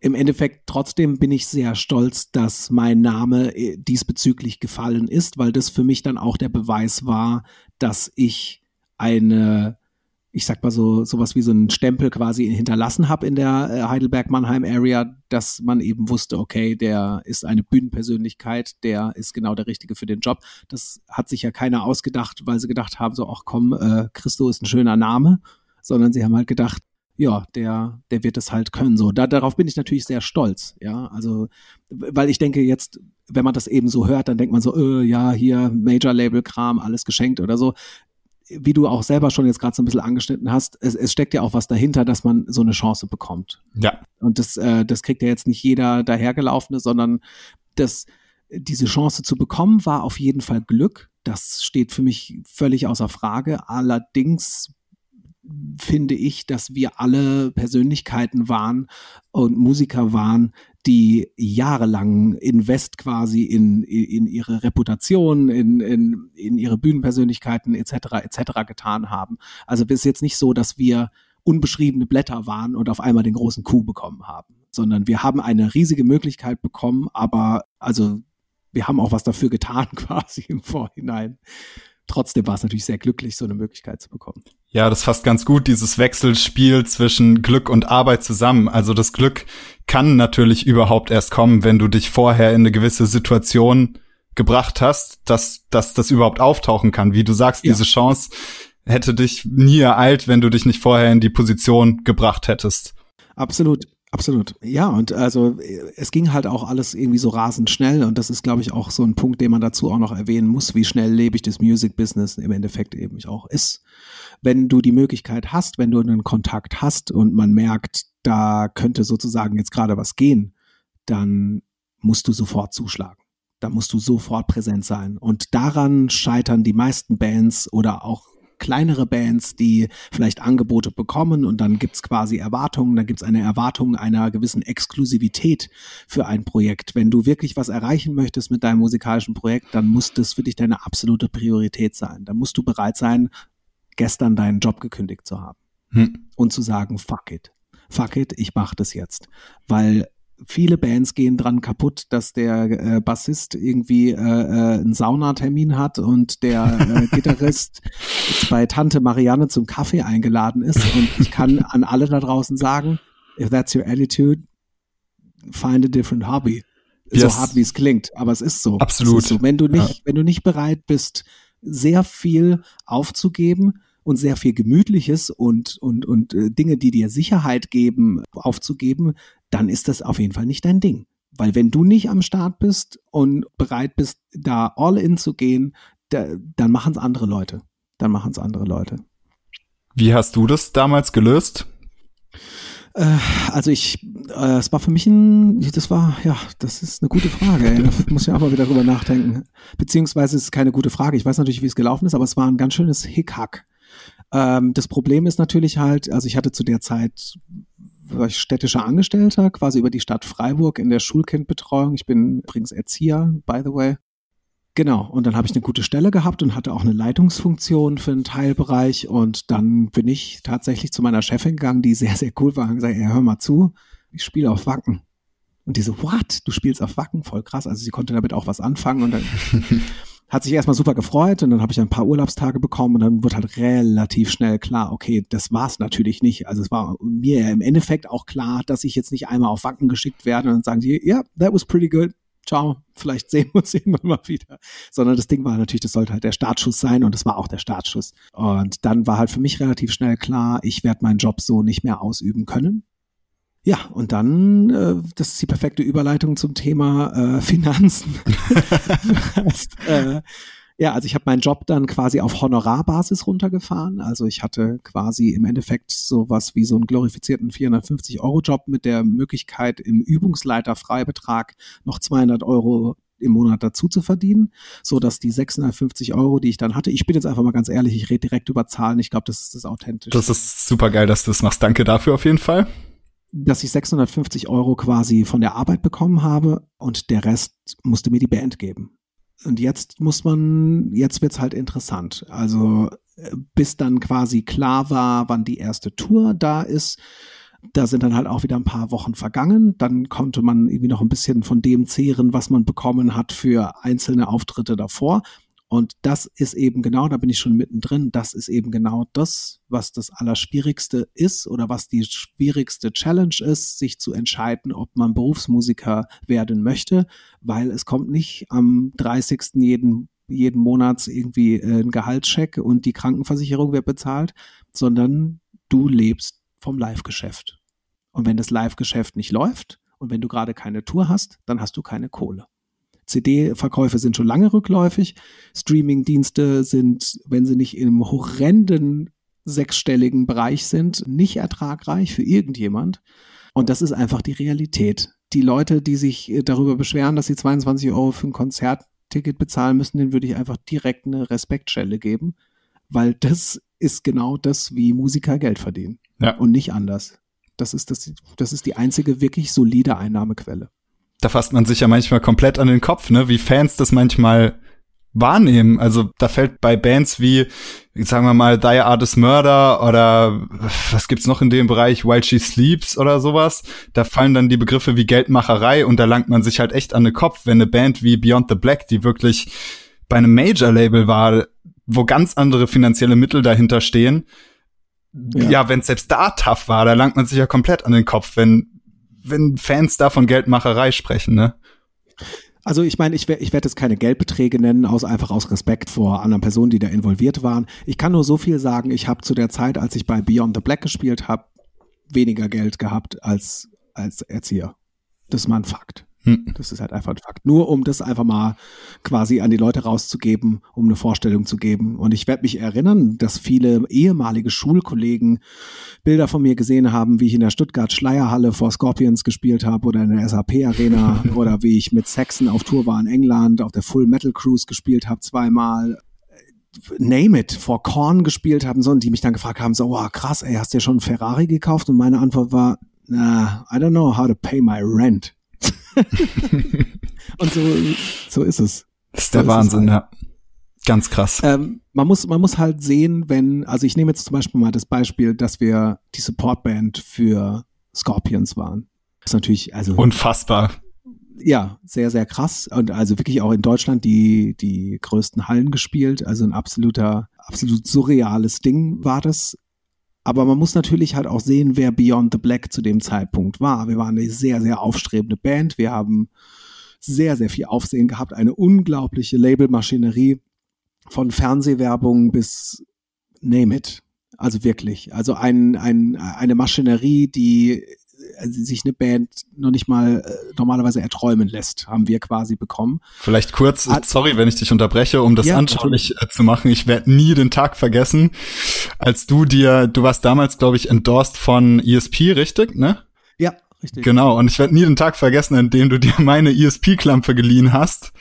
im Endeffekt trotzdem bin ich sehr stolz, dass mein Name äh, diesbezüglich gefallen ist, weil das für mich dann auch der Beweis war, dass ich eine, ich sag mal so, sowas wie so einen Stempel quasi hinterlassen habe in der äh, Heidelberg-Mannheim-Area, dass man eben wusste, okay, der ist eine Bühnenpersönlichkeit, der ist genau der Richtige für den Job. Das hat sich ja keiner ausgedacht, weil sie gedacht haben, so, ach komm, äh, Christo ist ein schöner Name, sondern sie haben halt gedacht, ja, der, der wird es halt können. So, da, darauf bin ich natürlich sehr stolz. Ja, also, weil ich denke jetzt, wenn man das eben so hört, dann denkt man so, äh, ja, hier Major-Label-Kram, alles geschenkt oder so. Wie du auch selber schon jetzt gerade so ein bisschen angeschnitten hast, es, es steckt ja auch was dahinter, dass man so eine Chance bekommt. Ja. Und das, äh, das kriegt ja jetzt nicht jeder dahergelaufene, sondern das, diese Chance zu bekommen, war auf jeden Fall Glück. Das steht für mich völlig außer Frage. Allerdings finde ich, dass wir alle Persönlichkeiten waren und Musiker waren, die jahrelang Invest quasi in, in ihre Reputation, in, in, in ihre Bühnenpersönlichkeiten etc. etc. getan haben. Also es ist jetzt nicht so, dass wir unbeschriebene Blätter waren und auf einmal den großen Coup bekommen haben. sondern wir haben eine riesige Möglichkeit bekommen, aber also wir haben auch was dafür getan quasi im Vorhinein. Trotzdem war es natürlich sehr glücklich, so eine Möglichkeit zu bekommen. Ja, das fasst ganz gut dieses Wechselspiel zwischen Glück und Arbeit zusammen. Also das Glück kann natürlich überhaupt erst kommen, wenn du dich vorher in eine gewisse Situation gebracht hast, dass, dass das überhaupt auftauchen kann. Wie du sagst, ja. diese Chance hätte dich nie ereilt, wenn du dich nicht vorher in die Position gebracht hättest. Absolut. Absolut. Ja, und also es ging halt auch alles irgendwie so rasend schnell und das ist, glaube ich, auch so ein Punkt, den man dazu auch noch erwähnen muss, wie schnell lebig das Music Business im Endeffekt eben auch ist. Wenn du die Möglichkeit hast, wenn du einen Kontakt hast und man merkt, da könnte sozusagen jetzt gerade was gehen, dann musst du sofort zuschlagen. Da musst du sofort präsent sein. Und daran scheitern die meisten Bands oder auch kleinere Bands, die vielleicht Angebote bekommen und dann gibt's quasi Erwartungen, dann gibt's eine Erwartung einer gewissen Exklusivität für ein Projekt. Wenn du wirklich was erreichen möchtest mit deinem musikalischen Projekt, dann muss das für dich deine absolute Priorität sein. Dann musst du bereit sein, gestern deinen Job gekündigt zu haben hm. und zu sagen, fuck it. Fuck it, ich mach das jetzt. Weil viele Bands gehen dran kaputt, dass der äh, Bassist irgendwie äh, äh, einen Saunatermin hat und der äh, Gitarrist bei Tante Marianne zum Kaffee eingeladen ist. Und ich kann an alle da draußen sagen, if that's your attitude, find a different hobby. Yes. So hart wie es klingt, aber es ist so. Absolut. Ist so. Wenn du nicht, ja. wenn du nicht bereit bist, sehr viel aufzugeben, und sehr viel Gemütliches und, und, und äh, Dinge, die dir Sicherheit geben, aufzugeben, dann ist das auf jeden Fall nicht dein Ding. Weil wenn du nicht am Start bist und bereit bist, da all in zu gehen, da, dann machen es andere Leute. Dann machen es andere Leute. Wie hast du das damals gelöst? Äh, also ich, äh, es war für mich ein, das war, ja, das ist eine gute Frage. Ey. Da muss ich auch mal wieder drüber nachdenken. Beziehungsweise ist es keine gute Frage. Ich weiß natürlich, wie es gelaufen ist, aber es war ein ganz schönes Hickhack. Ähm, das Problem ist natürlich halt, also ich hatte zu der Zeit städtischer Angestellter, quasi über die Stadt Freiburg in der Schulkindbetreuung. Ich bin übrigens Erzieher, by the way. Genau, und dann habe ich eine gute Stelle gehabt und hatte auch eine Leitungsfunktion für einen Teilbereich. Und dann bin ich tatsächlich zu meiner Chefin gegangen, die sehr, sehr cool war und gesagt, ey, hör mal zu, ich spiele auf Wacken. Und die so, what? Du spielst auf Wacken? Voll krass. Also sie konnte damit auch was anfangen. Und dann hat sich erstmal super gefreut und dann habe ich ein paar Urlaubstage bekommen und dann wird halt relativ schnell klar, okay, das war's natürlich nicht. Also es war mir im Endeffekt auch klar, dass ich jetzt nicht einmal auf Wacken geschickt werde und dann sagen sie, ja, yeah, that was pretty good. Ciao, vielleicht sehen wir uns irgendwann mal wieder. Sondern das Ding war natürlich, das sollte halt der Startschuss sein und das war auch der Startschuss. Und dann war halt für mich relativ schnell klar, ich werde meinen Job so nicht mehr ausüben können. Ja, und dann, äh, das ist die perfekte Überleitung zum Thema äh, Finanzen. heißt, äh, ja, also ich habe meinen Job dann quasi auf Honorarbasis runtergefahren. Also ich hatte quasi im Endeffekt sowas wie so einen glorifizierten 450-Euro-Job mit der Möglichkeit, im Übungsleiter-Freibetrag noch 200 Euro im Monat dazu zu verdienen, so dass die 650 Euro, die ich dann hatte, ich bin jetzt einfach mal ganz ehrlich, ich rede direkt über Zahlen, ich glaube, das ist das authentisch. Das ist super geil, dass du das machst. Danke dafür auf jeden Fall dass ich 650 Euro quasi von der Arbeit bekommen habe und der Rest musste mir die Band geben. Und jetzt muss man, jetzt wird's halt interessant. Also äh, bis dann quasi klar war, wann die erste Tour da ist, da sind dann halt auch wieder ein paar Wochen vergangen. Dann konnte man irgendwie noch ein bisschen von dem zehren, was man bekommen hat für einzelne Auftritte davor. Und das ist eben genau, da bin ich schon mittendrin, das ist eben genau das, was das Allerschwierigste ist oder was die schwierigste Challenge ist, sich zu entscheiden, ob man Berufsmusiker werden möchte, weil es kommt nicht am 30. jeden jeden Monat irgendwie äh, ein Gehaltscheck und die Krankenversicherung wird bezahlt, sondern du lebst vom Live-Geschäft. Und wenn das Live-Geschäft nicht läuft und wenn du gerade keine Tour hast, dann hast du keine Kohle. CD-Verkäufe sind schon lange rückläufig. Streaming-Dienste sind, wenn sie nicht im horrenden sechsstelligen Bereich sind, nicht ertragreich für irgendjemand. Und das ist einfach die Realität. Die Leute, die sich äh, darüber beschweren, dass sie 22 Euro für ein Konzertticket bezahlen müssen, denen würde ich einfach direkt eine Respektstelle geben, weil das ist genau das, wie Musiker Geld verdienen. Ja. Und nicht anders. Das ist, das, das ist die einzige wirklich solide Einnahmequelle da fasst man sich ja manchmal komplett an den Kopf, ne? Wie Fans das manchmal wahrnehmen. Also da fällt bei Bands wie, sagen wir mal, Thy Art is Murder oder was gibt's noch in dem Bereich, While She Sleeps oder sowas, da fallen dann die Begriffe wie Geldmacherei und da langt man sich halt echt an den Kopf, wenn eine Band wie Beyond the Black, die wirklich bei einem Major-Label war, wo ganz andere finanzielle Mittel dahinter stehen, ja, ja wenn selbst da tough war, da langt man sich ja komplett an den Kopf, wenn, wenn Fans da von Geldmacherei sprechen, ne? Also ich meine, ich, ich werde jetzt keine Geldbeträge nennen, aus, einfach aus Respekt vor anderen Personen, die da involviert waren. Ich kann nur so viel sagen, ich habe zu der Zeit, als ich bei Beyond the Black gespielt habe, weniger Geld gehabt als, als Erzieher. Das ist mal ein Fakt. Hm. Das ist halt einfach ein Fakt. Nur um das einfach mal quasi an die Leute rauszugeben, um eine Vorstellung zu geben. Und ich werde mich erinnern, dass viele ehemalige Schulkollegen Bilder von mir gesehen haben, wie ich in der Stuttgart Schleierhalle vor Scorpions gespielt habe oder in der SAP Arena oder wie ich mit Saxon auf Tour war in England, auf der Full Metal Cruise gespielt habe zweimal. Name it, vor Korn gespielt haben, so, und die mich dann gefragt haben, so, wow, krass, ey, hast du dir schon einen Ferrari gekauft? Und meine Antwort war, nah, I don't know how to pay my rent. und so, so ist es. Das ist der so Wahnsinn, halt. ja. Ganz krass. Ähm, man muss, man muss halt sehen, wenn, also ich nehme jetzt zum Beispiel mal das Beispiel, dass wir die Supportband für Scorpions waren. Das ist natürlich, also. Unfassbar. Ja, sehr, sehr krass. Und also wirklich auch in Deutschland die, die größten Hallen gespielt. Also ein absoluter, absolut surreales Ding war das. Aber man muss natürlich halt auch sehen, wer Beyond the Black zu dem Zeitpunkt war. Wir waren eine sehr, sehr aufstrebende Band. Wir haben sehr, sehr viel Aufsehen gehabt, eine unglaubliche Labelmaschinerie von Fernsehwerbung bis name it. Also wirklich. Also ein, ein, eine Maschinerie, die sich eine Band noch nicht mal äh, normalerweise erträumen lässt, haben wir quasi bekommen. Vielleicht kurz, ah, sorry, wenn ich dich unterbreche, um das ja, anschaulich äh, zu machen. Ich werde nie den Tag vergessen, als du dir, du warst damals, glaube ich, endorsed von ESP, richtig, ne? Ja, richtig. Genau, und ich werde nie den Tag vergessen, in dem du dir meine ESP-Klampe geliehen hast,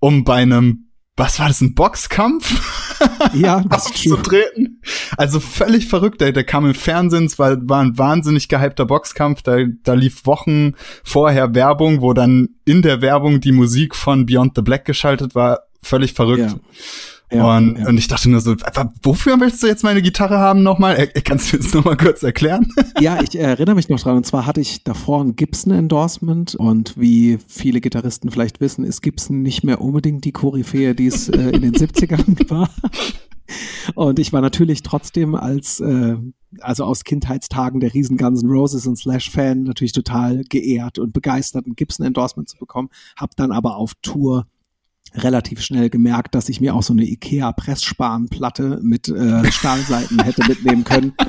um bei einem was war das, ein Boxkampf? Ja, das aufzutreten. Also völlig verrückt, der, der kam im Fernsehen, es war, war ein wahnsinnig gehypter Boxkampf, da, da lief Wochen vorher Werbung, wo dann in der Werbung die Musik von Beyond the Black geschaltet war, völlig verrückt. Ja. Ja, und, ja. und ich dachte nur so, wofür willst du jetzt meine Gitarre haben nochmal? Er, kannst du das nochmal kurz erklären? Ja, ich erinnere mich noch dran. Und zwar hatte ich davor ein Gibson-Endorsement. Und wie viele Gitarristen vielleicht wissen, ist Gibson nicht mehr unbedingt die Koryphäe, die es äh, in den 70ern war. Und ich war natürlich trotzdem als, äh, also aus Kindheitstagen der riesen Guns N' Roses und Slash-Fan natürlich total geehrt und begeistert, ein Gibson-Endorsement zu bekommen. Hab dann aber auf Tour relativ schnell gemerkt, dass ich mir auch so eine Ikea-Pressspanplatte mit äh, Stahlseiten hätte mitnehmen können.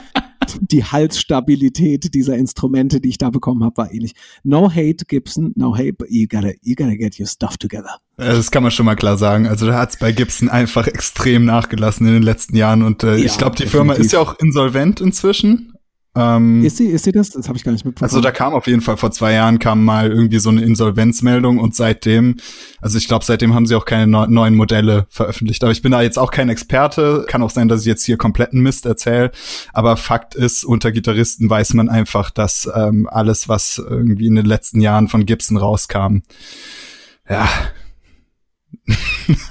Die Halsstabilität dieser Instrumente, die ich da bekommen habe, war ähnlich. No hate, Gibson, no hate, but you gotta, you gotta get your stuff together. Das kann man schon mal klar sagen. Also da hat's bei Gibson einfach extrem nachgelassen in den letzten Jahren und äh, ja, ich glaube, die definitiv. Firma ist ja auch insolvent inzwischen. Ähm, ist sie, ist sie das? Das habe ich gar nicht mitbekommen. Also da kam auf jeden Fall vor zwei Jahren kam mal irgendwie so eine Insolvenzmeldung und seitdem, also ich glaube, seitdem haben sie auch keine no neuen Modelle veröffentlicht. Aber ich bin da jetzt auch kein Experte. Kann auch sein, dass ich jetzt hier kompletten Mist erzähle. Aber Fakt ist, unter Gitarristen weiß man einfach, dass ähm, alles, was irgendwie in den letzten Jahren von Gibson rauskam, ja,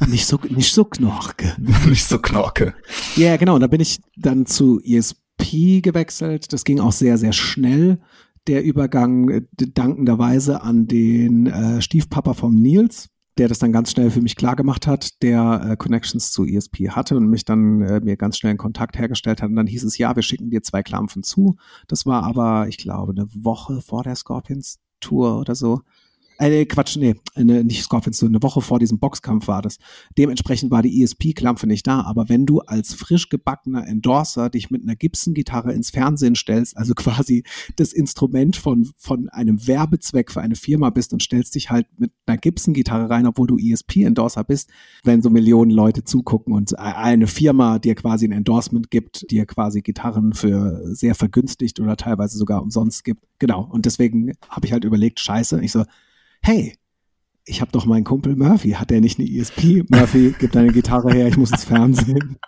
nicht so nicht so knorke. nicht so knorke. Ja, genau. Und da bin ich dann zu ESP P gewechselt. Das ging auch sehr, sehr schnell. Der Übergang äh, dankenderweise an den äh, Stiefpapa vom Nils, der das dann ganz schnell für mich klar gemacht hat, der äh, Connections zu ESP hatte und mich dann äh, mir ganz schnell einen Kontakt hergestellt hat. Und dann hieß es, ja, wir schicken dir zwei Klampfen zu. Das war aber, ich glaube, eine Woche vor der Scorpions Tour oder so. Äh, Quatsch, nee, eine, nicht Scorpions, so eine Woche vor diesem Boxkampf war das. Dementsprechend war die ESP-Klampfe nicht da, aber wenn du als frisch gebackener Endorser dich mit einer Gibson-Gitarre ins Fernsehen stellst, also quasi das Instrument von, von einem Werbezweck für eine Firma bist und stellst dich halt mit einer Gibson-Gitarre rein, obwohl du ESP-Endorser bist, wenn so Millionen Leute zugucken und eine Firma dir quasi ein Endorsement gibt, dir quasi Gitarren für sehr vergünstigt oder teilweise sogar umsonst gibt. Genau. Und deswegen habe ich halt überlegt, scheiße, ich so, hey, ich habe doch meinen Kumpel Murphy, hat der nicht eine ESP? Murphy, gib deine Gitarre her, ich muss ins Fernsehen.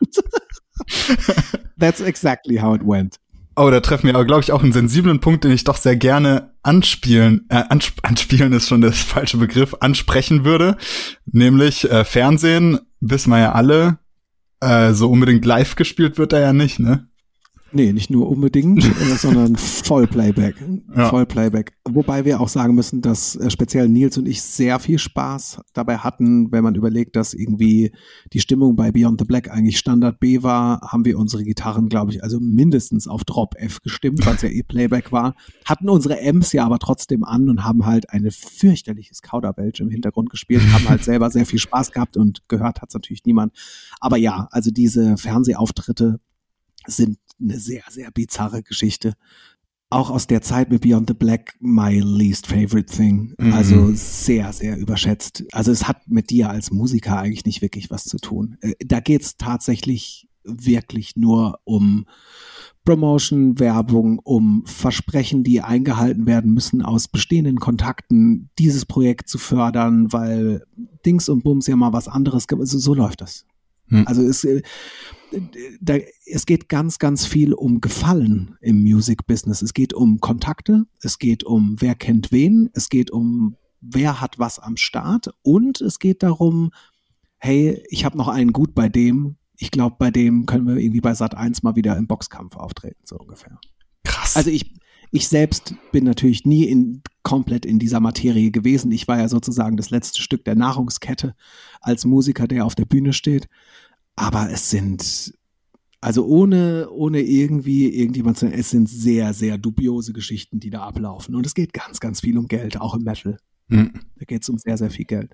That's exactly how it went. Oh, da treffen wir aber, glaube ich, auch einen sensiblen Punkt, den ich doch sehr gerne anspielen, äh, ansp anspielen ist schon der falsche Begriff, ansprechen würde, nämlich äh, Fernsehen. wissen wir ja alle, äh, so unbedingt live gespielt wird er ja nicht, ne? Nee, nicht nur unbedingt, äh, sondern Vollplayback. Ja. Vollplayback. Wobei wir auch sagen müssen, dass äh, speziell Nils und ich sehr viel Spaß dabei hatten, wenn man überlegt, dass irgendwie die Stimmung bei Beyond the Black eigentlich Standard B war, haben wir unsere Gitarren, glaube ich, also mindestens auf Drop F gestimmt, weil es ja eh Playback war, hatten unsere Amps ja aber trotzdem an und haben halt eine fürchterliches Kauderwelsch im Hintergrund gespielt, haben halt selber sehr viel Spaß gehabt und gehört hat es natürlich niemand. Aber ja, also diese Fernsehauftritte sind eine sehr, sehr bizarre Geschichte. Auch aus der Zeit mit Beyond the Black my least favorite thing. Mhm. Also sehr, sehr überschätzt. Also es hat mit dir als Musiker eigentlich nicht wirklich was zu tun. Äh, da geht's tatsächlich wirklich nur um Promotion, Werbung, um Versprechen, die eingehalten werden müssen aus bestehenden Kontakten, dieses Projekt zu fördern, weil Dings und Bums ja mal was anderes gibt. Also so läuft das. Hm. Also es, äh, da, es geht ganz, ganz viel um Gefallen im Music Business. Es geht um Kontakte, es geht um wer kennt wen, es geht um wer hat was am Start und es geht darum, hey, ich habe noch einen gut bei dem. Ich glaube, bei dem können wir irgendwie bei Sat 1 mal wieder im Boxkampf auftreten, so ungefähr. Krass. Also ich, ich selbst bin natürlich nie in, komplett in dieser Materie gewesen. Ich war ja sozusagen das letzte Stück der Nahrungskette als Musiker, der auf der Bühne steht. Aber es sind, also ohne, ohne irgendwie irgendjemand zu, es sind sehr, sehr dubiose Geschichten, die da ablaufen. Und es geht ganz, ganz viel um Geld, auch im Metal. Mhm. Da geht es um sehr, sehr viel Geld.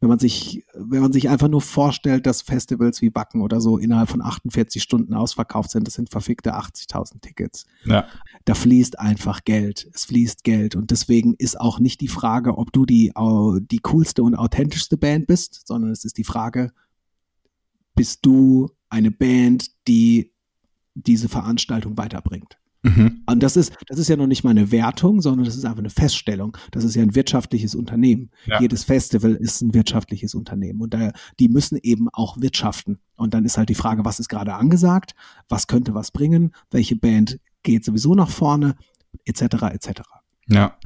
Wenn man sich, wenn man sich einfach nur vorstellt, dass Festivals wie Wacken oder so innerhalb von 48 Stunden ausverkauft sind, das sind verfickte 80.000 Tickets. Ja. Da fließt einfach Geld. Es fließt Geld. Und deswegen ist auch nicht die Frage, ob du die, die coolste und authentischste Band bist, sondern es ist die Frage, bist du eine Band, die diese Veranstaltung weiterbringt. Mhm. Und das ist, das ist ja noch nicht mal eine Wertung, sondern das ist einfach eine Feststellung. Das ist ja ein wirtschaftliches Unternehmen. Ja. Jedes Festival ist ein wirtschaftliches Unternehmen. Und da, die müssen eben auch wirtschaften. Und dann ist halt die Frage, was ist gerade angesagt? Was könnte was bringen? Welche Band geht sowieso nach vorne? Etc. etc. Ja.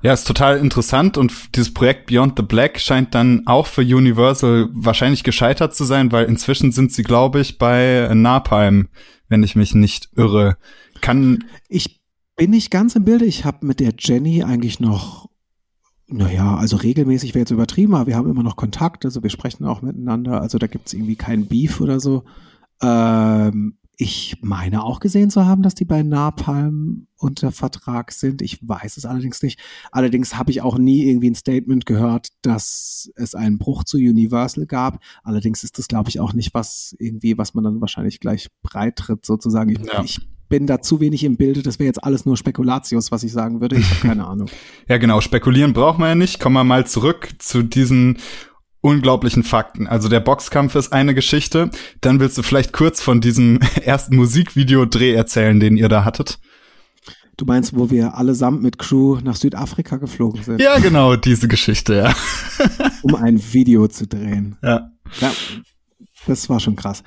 Ja, ist total interessant und dieses Projekt Beyond the Black scheint dann auch für Universal wahrscheinlich gescheitert zu sein, weil inzwischen sind sie, glaube ich, bei Napalm, wenn ich mich nicht irre. Kann ich bin nicht ganz im Bilde. Ich habe mit der Jenny eigentlich noch, naja, also regelmäßig wäre jetzt übertrieben, aber wir haben immer noch Kontakt, also wir sprechen auch miteinander. Also da gibt es irgendwie keinen Beef oder so. Ähm, ich meine auch gesehen zu haben, dass die bei Napalm unter Vertrag sind. Ich weiß es allerdings nicht. Allerdings habe ich auch nie irgendwie ein Statement gehört, dass es einen Bruch zu Universal gab. Allerdings ist das, glaube ich, auch nicht was irgendwie, was man dann wahrscheinlich gleich breitritt, sozusagen. Ich, ja. ich bin da zu wenig im Bilde. Das wäre jetzt alles nur Spekulatius, was ich sagen würde. Ich habe keine Ahnung. ja, genau. Spekulieren braucht man ja nicht. Kommen wir mal zurück zu diesen unglaublichen Fakten. Also der Boxkampf ist eine Geschichte. Dann willst du vielleicht kurz von diesem ersten Musikvideodreh erzählen, den ihr da hattet. Du meinst, wo wir allesamt mit Crew nach Südafrika geflogen sind? Ja, genau, diese Geschichte, ja. um ein Video zu drehen. Ja. ja. Das war schon krass.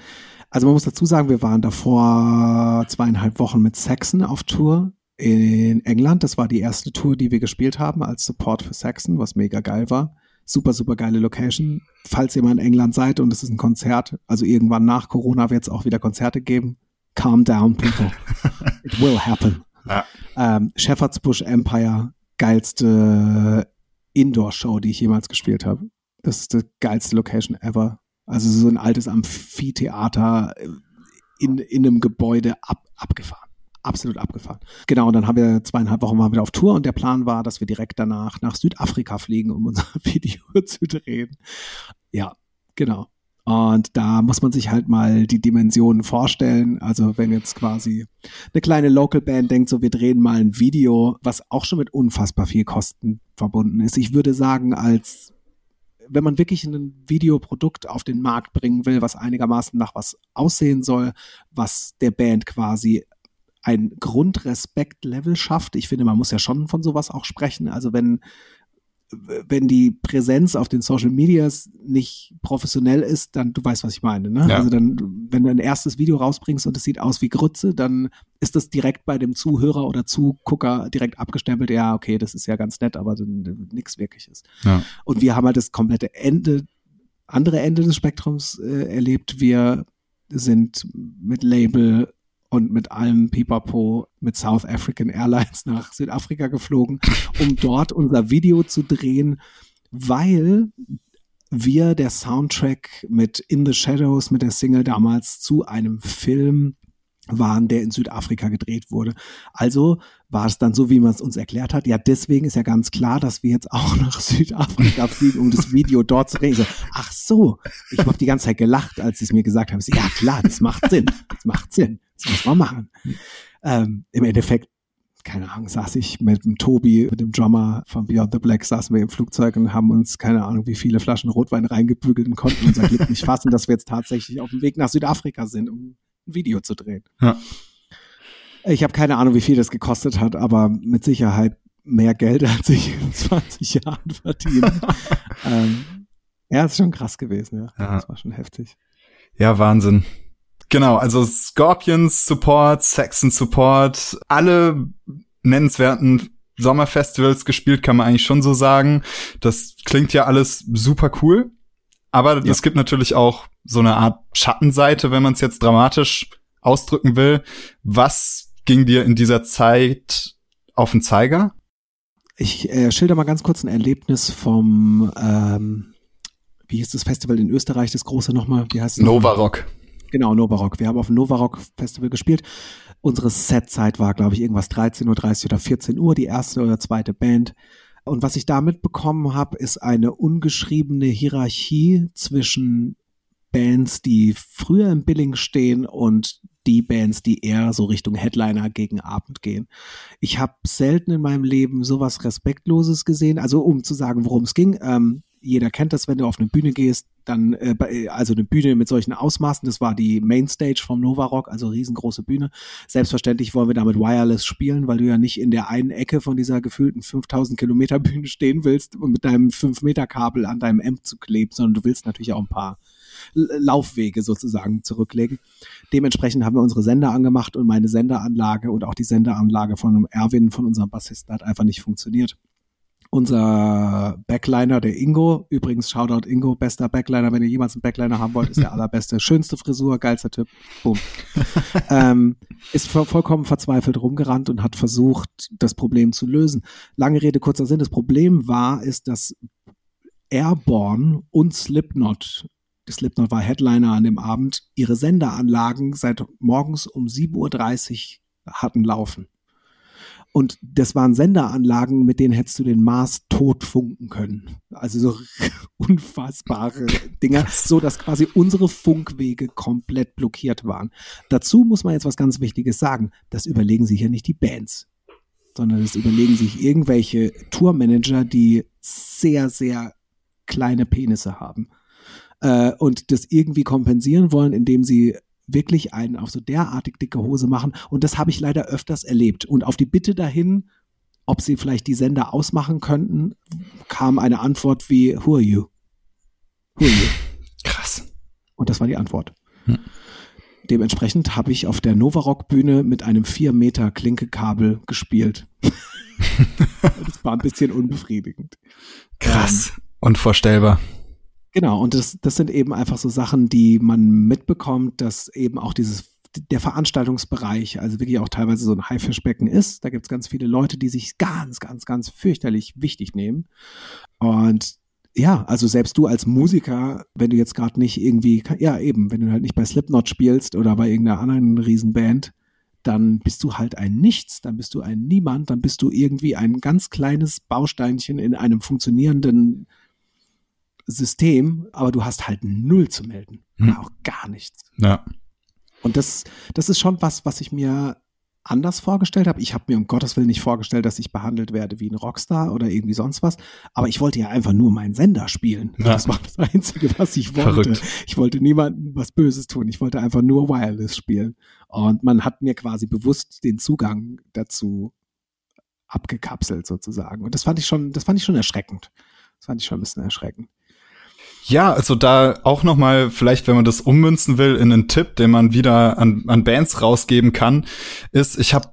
Also man muss dazu sagen, wir waren davor zweieinhalb Wochen mit Saxon auf Tour in England. Das war die erste Tour, die wir gespielt haben als Support für Saxon, was mega geil war super, super geile Location. Falls ihr mal in England seid und es ist ein Konzert, also irgendwann nach Corona wird es auch wieder Konzerte geben. Calm down, people. It will happen. Ja. Ähm, Shepherd's Bush Empire, geilste Indoor-Show, die ich jemals gespielt habe. Das ist die geilste Location ever. Also so ein altes Amphitheater in, in einem Gebäude ab, abgefahren absolut abgefahren. Genau, und dann haben wir zweieinhalb Wochen mal wieder auf Tour und der Plan war, dass wir direkt danach nach Südafrika fliegen, um unser Video zu drehen. Ja, genau. Und da muss man sich halt mal die Dimensionen vorstellen. Also wenn jetzt quasi eine kleine Local Band denkt, so wir drehen mal ein Video, was auch schon mit unfassbar viel Kosten verbunden ist. Ich würde sagen, als wenn man wirklich ein Videoprodukt auf den Markt bringen will, was einigermaßen nach was aussehen soll, was der Band quasi ein Grundrespekt-Level schafft. Ich finde, man muss ja schon von sowas auch sprechen. Also wenn, wenn die Präsenz auf den Social Medias nicht professionell ist, dann, du weißt, was ich meine, ne? Ja. Also dann, wenn du ein erstes Video rausbringst und es sieht aus wie Grütze, dann ist das direkt bei dem Zuhörer oder Zugucker direkt abgestempelt, ja, okay, das ist ja ganz nett, aber nichts wirkliches. Ja. Und wir haben halt das komplette Ende andere Ende des Spektrums äh, erlebt. Wir sind mit Label und mit allem Pipapo mit South African Airlines nach Südafrika geflogen, um dort unser Video zu drehen, weil wir der Soundtrack mit In the Shadows, mit der Single damals zu einem Film waren, der in Südafrika gedreht wurde. Also war es dann so, wie man es uns erklärt hat. Ja, deswegen ist ja ganz klar, dass wir jetzt auch nach Südafrika fliegen, um das Video dort zu drehen. So, ach so, ich habe die ganze Zeit gelacht, als sie es mir gesagt haben. So, ja klar, das macht Sinn, das macht Sinn, das muss man machen. Ähm, Im Endeffekt keine Ahnung, saß ich mit dem Tobi, mit dem Drummer von Beyond the Black, saßen wir im Flugzeug und haben uns, keine Ahnung, wie viele Flaschen Rotwein reingebügelt und konnten unser Glück nicht fassen, dass wir jetzt tatsächlich auf dem Weg nach Südafrika sind, um ein Video zu drehen. Ja. Ich habe keine Ahnung, wie viel das gekostet hat, aber mit Sicherheit mehr Geld, als ich in 20 Jahren verdiene. ähm, ja, ist schon krass gewesen, ja. ja. Das war schon heftig. Ja, Wahnsinn. Genau, also Scorpions Support, Saxon Support, alle nennenswerten Sommerfestivals gespielt, kann man eigentlich schon so sagen. Das klingt ja alles super cool. Aber es gibt natürlich auch so eine Art Schattenseite, wenn man es jetzt dramatisch ausdrücken will. Was ging dir in dieser Zeit auf den Zeiger? Ich äh, schilder mal ganz kurz ein Erlebnis vom, ähm, wie hieß das Festival in Österreich, das große nochmal? Wie heißt es? Nova Rock. Genau, Nova Rock. Wir haben auf dem Nova Rock Festival gespielt. Unsere Setzeit war, glaube ich, irgendwas 13.30 Uhr oder 14 Uhr, die erste oder zweite Band. Und was ich da mitbekommen habe, ist eine ungeschriebene Hierarchie zwischen Bands, die früher im Billing stehen und die Bands, die eher so Richtung Headliner gegen Abend gehen. Ich habe selten in meinem Leben sowas Respektloses gesehen. Also um zu sagen, worum es ging. Ähm, jeder kennt das, wenn du auf eine Bühne gehst, dann, äh, also eine Bühne mit solchen Ausmaßen, das war die Mainstage vom Nova Rock, also riesengroße Bühne. Selbstverständlich wollen wir damit Wireless spielen, weil du ja nicht in der einen Ecke von dieser gefühlten 5000 Kilometer Bühne stehen willst und mit deinem 5 Meter Kabel an deinem Amp zu kleben, sondern du willst natürlich auch ein paar Laufwege sozusagen zurücklegen. Dementsprechend haben wir unsere Sender angemacht und meine Senderanlage und auch die Senderanlage von Erwin, von unserem Bassisten, hat einfach nicht funktioniert. Unser Backliner, der Ingo, übrigens Shoutout Ingo, bester Backliner, wenn ihr jemals einen Backliner haben wollt, ist der allerbeste, schönste Frisur, geilster Typ, boom. ähm, ist vollkommen verzweifelt rumgerannt und hat versucht, das Problem zu lösen. Lange Rede, kurzer Sinn, das Problem war, ist, dass Airborne und Slipknot Slipknot war Headliner an dem Abend, ihre Senderanlagen seit morgens um 7.30 Uhr hatten laufen. Und das waren Senderanlagen, mit denen hättest du den Mars tot funken können. Also so unfassbare Dinger, so dass quasi unsere Funkwege komplett blockiert waren. Dazu muss man jetzt was ganz Wichtiges sagen. Das überlegen sich ja nicht die Bands, sondern das überlegen sich irgendwelche Tourmanager, die sehr, sehr kleine Penisse haben äh, und das irgendwie kompensieren wollen, indem sie wirklich einen auf so derartig dicke Hose machen. Und das habe ich leider öfters erlebt. Und auf die Bitte dahin, ob sie vielleicht die Sender ausmachen könnten, kam eine Antwort wie, who are you? Who are you? Krass. Und das war die Antwort. Hm. Dementsprechend habe ich auf der Novarock-Bühne mit einem 4 Meter Klinkekabel gespielt. das war ein bisschen unbefriedigend. Krass. Ähm, Unvorstellbar. Genau, und das, das sind eben einfach so Sachen, die man mitbekommt, dass eben auch dieses der Veranstaltungsbereich, also wirklich auch teilweise so ein Haifischbecken ist. Da gibt es ganz viele Leute, die sich ganz, ganz, ganz fürchterlich wichtig nehmen. Und ja, also selbst du als Musiker, wenn du jetzt gerade nicht irgendwie, ja eben, wenn du halt nicht bei Slipknot spielst oder bei irgendeiner anderen Riesenband, dann bist du halt ein Nichts, dann bist du ein Niemand, dann bist du irgendwie ein ganz kleines Bausteinchen in einem funktionierenden System, aber du hast halt null zu melden. Hm. Auch gar nichts. Ja. Und das, das ist schon was, was ich mir anders vorgestellt habe. Ich habe mir um Gottes Willen nicht vorgestellt, dass ich behandelt werde wie ein Rockstar oder irgendwie sonst was. Aber ich wollte ja einfach nur meinen Sender spielen. Ja. Das war das Einzige, was ich wollte. Verrückt. Ich wollte niemandem was Böses tun. Ich wollte einfach nur Wireless spielen. Und man hat mir quasi bewusst den Zugang dazu abgekapselt sozusagen. Und das fand ich schon, das fand ich schon erschreckend. Das fand ich schon ein bisschen erschreckend. Ja, also da auch noch mal vielleicht, wenn man das ummünzen will in einen Tipp, den man wieder an, an Bands rausgeben kann, ist, ich habe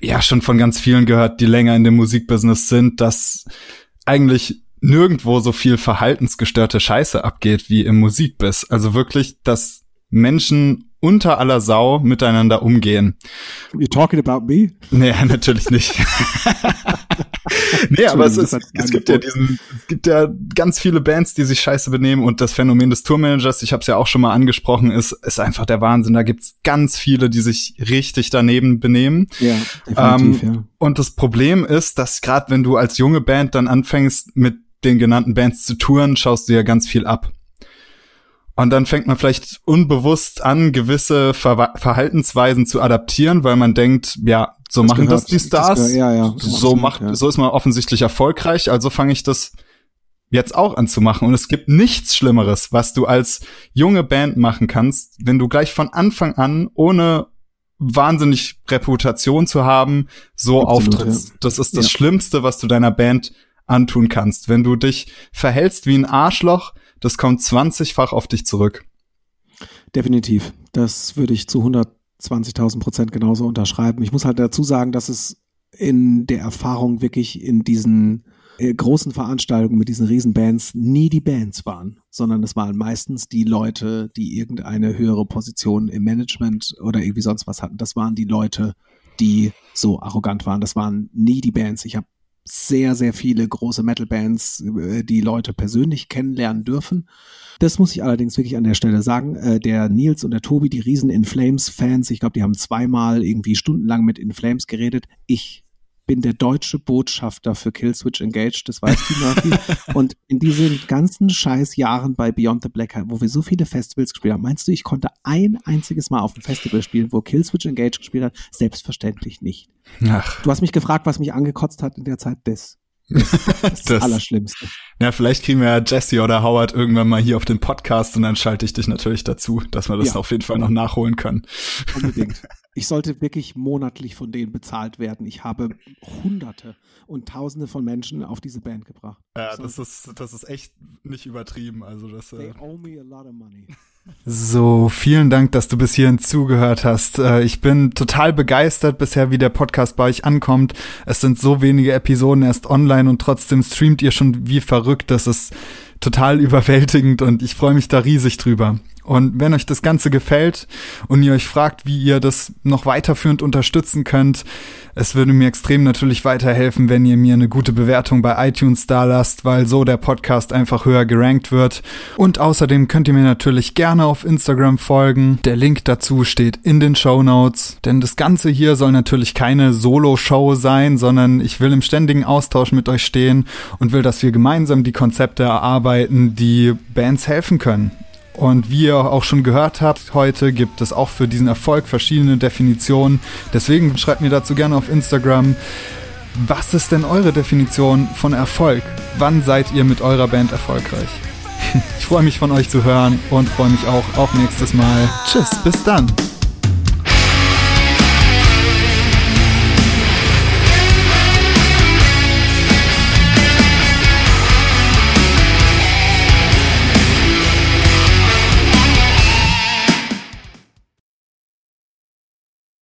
ja schon von ganz vielen gehört, die länger in dem Musikbusiness sind, dass eigentlich nirgendwo so viel verhaltensgestörte Scheiße abgeht wie im Musikbiss. Also wirklich, dass Menschen unter aller Sau miteinander umgehen. You talking about me? Nee, natürlich nicht. nee, aber es, ist, es gibt ja diesen, es gibt ja ganz viele Bands, die sich scheiße benehmen und das Phänomen des Tourmanagers, ich habe es ja auch schon mal angesprochen, ist, ist einfach der Wahnsinn. Da gibt's ganz viele, die sich richtig daneben benehmen. Ja, definitiv, ähm, ja. Und das Problem ist, dass gerade wenn du als junge Band dann anfängst, mit den genannten Bands zu touren, schaust du ja ganz viel ab. Und dann fängt man vielleicht unbewusst an, gewisse Ver Verhaltensweisen zu adaptieren, weil man denkt, ja, so Das machen gehört- das die Stars. das gehört- ja, ja, so macht, ja. so ist man offensichtlich erfolgreich, also fange ich das jetzt auch an zu machen. Und es gibt nichts Schlimmeres, was du als junge Band machen kannst, wenn du gleich von Anfang an, ohne wahnsinnig Reputation zu haben, so Absolut, auftrittst. ja. Das ist das. Schlimmste, was du deiner Band antun kannst. Wenn du dich verhältst wie ein Arschloch, das kommt 20-fach auf dich zurück. Definitiv. Das würde ich zu 120.000 Prozent genauso unterschreiben. Ich muss halt dazu sagen, dass es in der Erfahrung wirklich in diesen äh, großen Veranstaltungen mit diesen Riesenbands nie die Bands waren, sondern es waren meistens die Leute, die irgendeine höhere Position im Management oder irgendwie sonst was hatten. Das waren die Leute, die so arrogant waren. Das waren nie die Bands. Ich habe sehr, sehr viele große Metal-Bands, äh, die Leute persönlich kennenlernen dürfen. Das muss ich allerdings wirklich an der Stelle sagen. Äh, der Nils und der Tobi, die riesen In Flames-Fans, ich glaube, die haben zweimal irgendwie stundenlang mit In Flames geredet. Ich bin der deutsche Botschafter für Killswitch Engaged, das weiß die Murphy. und in diesen ganzen scheiß Jahren bei Beyond the Black, wo wir so viele Festivals gespielt haben, meinst du, ich konnte ein einziges Mal auf einem Festival spielen, wo Killswitch Engaged gespielt hat? Selbstverständlich nicht. Ach, Du hast mich gefragt, was mich angekotzt hat in der Zeit. Das. Das, das Das. Allerschlimmste. ja, vielleicht kriegen wir ja Jesse oder Howard irgendwann mal hier auf den Podcast und dann schalte ich dich natürlich dazu, dass wir das Ja. auf jeden Fall noch nachholen können. Unbedingt. Ich sollte wirklich monatlich von denen bezahlt werden. Ich habe Hunderte und Tausende von Menschen auf diese Band gebracht. Ja, So, das ist, das ist echt nicht übertrieben. Also das. they Äh owe me a lot of money. so, vielen Dank, dass du bis hierhin zugehört hast. Äh, Ich bin total begeistert bisher, wie der Podcast bei euch ankommt. Es sind so wenige Episoden erst online und trotzdem streamt ihr schon wie verrückt. Das ist total überwältigend und ich freue mich da riesig drüber. Und wenn euch das Ganze gefällt und ihr euch fragt, wie ihr das noch weiterführend unterstützen könnt, es würde mir extrem natürlich weiterhelfen, wenn ihr mir eine gute Bewertung bei iTunes da lasst, weil so der Podcast einfach höher gerankt wird. Und außerdem könnt ihr mir natürlich gerne auf Instagram folgen. Der Link dazu steht in den Show Notes. Denn das Ganze hier soll natürlich keine Solo-Show sein, sondern ich will im ständigen Austausch mit euch stehen und will, dass wir gemeinsam die Konzepte erarbeiten, die Bands helfen können. Und wie ihr auch schon gehört habt, heute gibt es auch für diesen Erfolg verschiedene Definitionen. Deswegen schreibt mir dazu gerne auf Instagram, was ist denn eure Definition von Erfolg? Wann seid ihr mit eurer Band erfolgreich? Ich freue mich von euch zu hören und freue mich auch auf nächstes Mal. Tschüss, bis dann.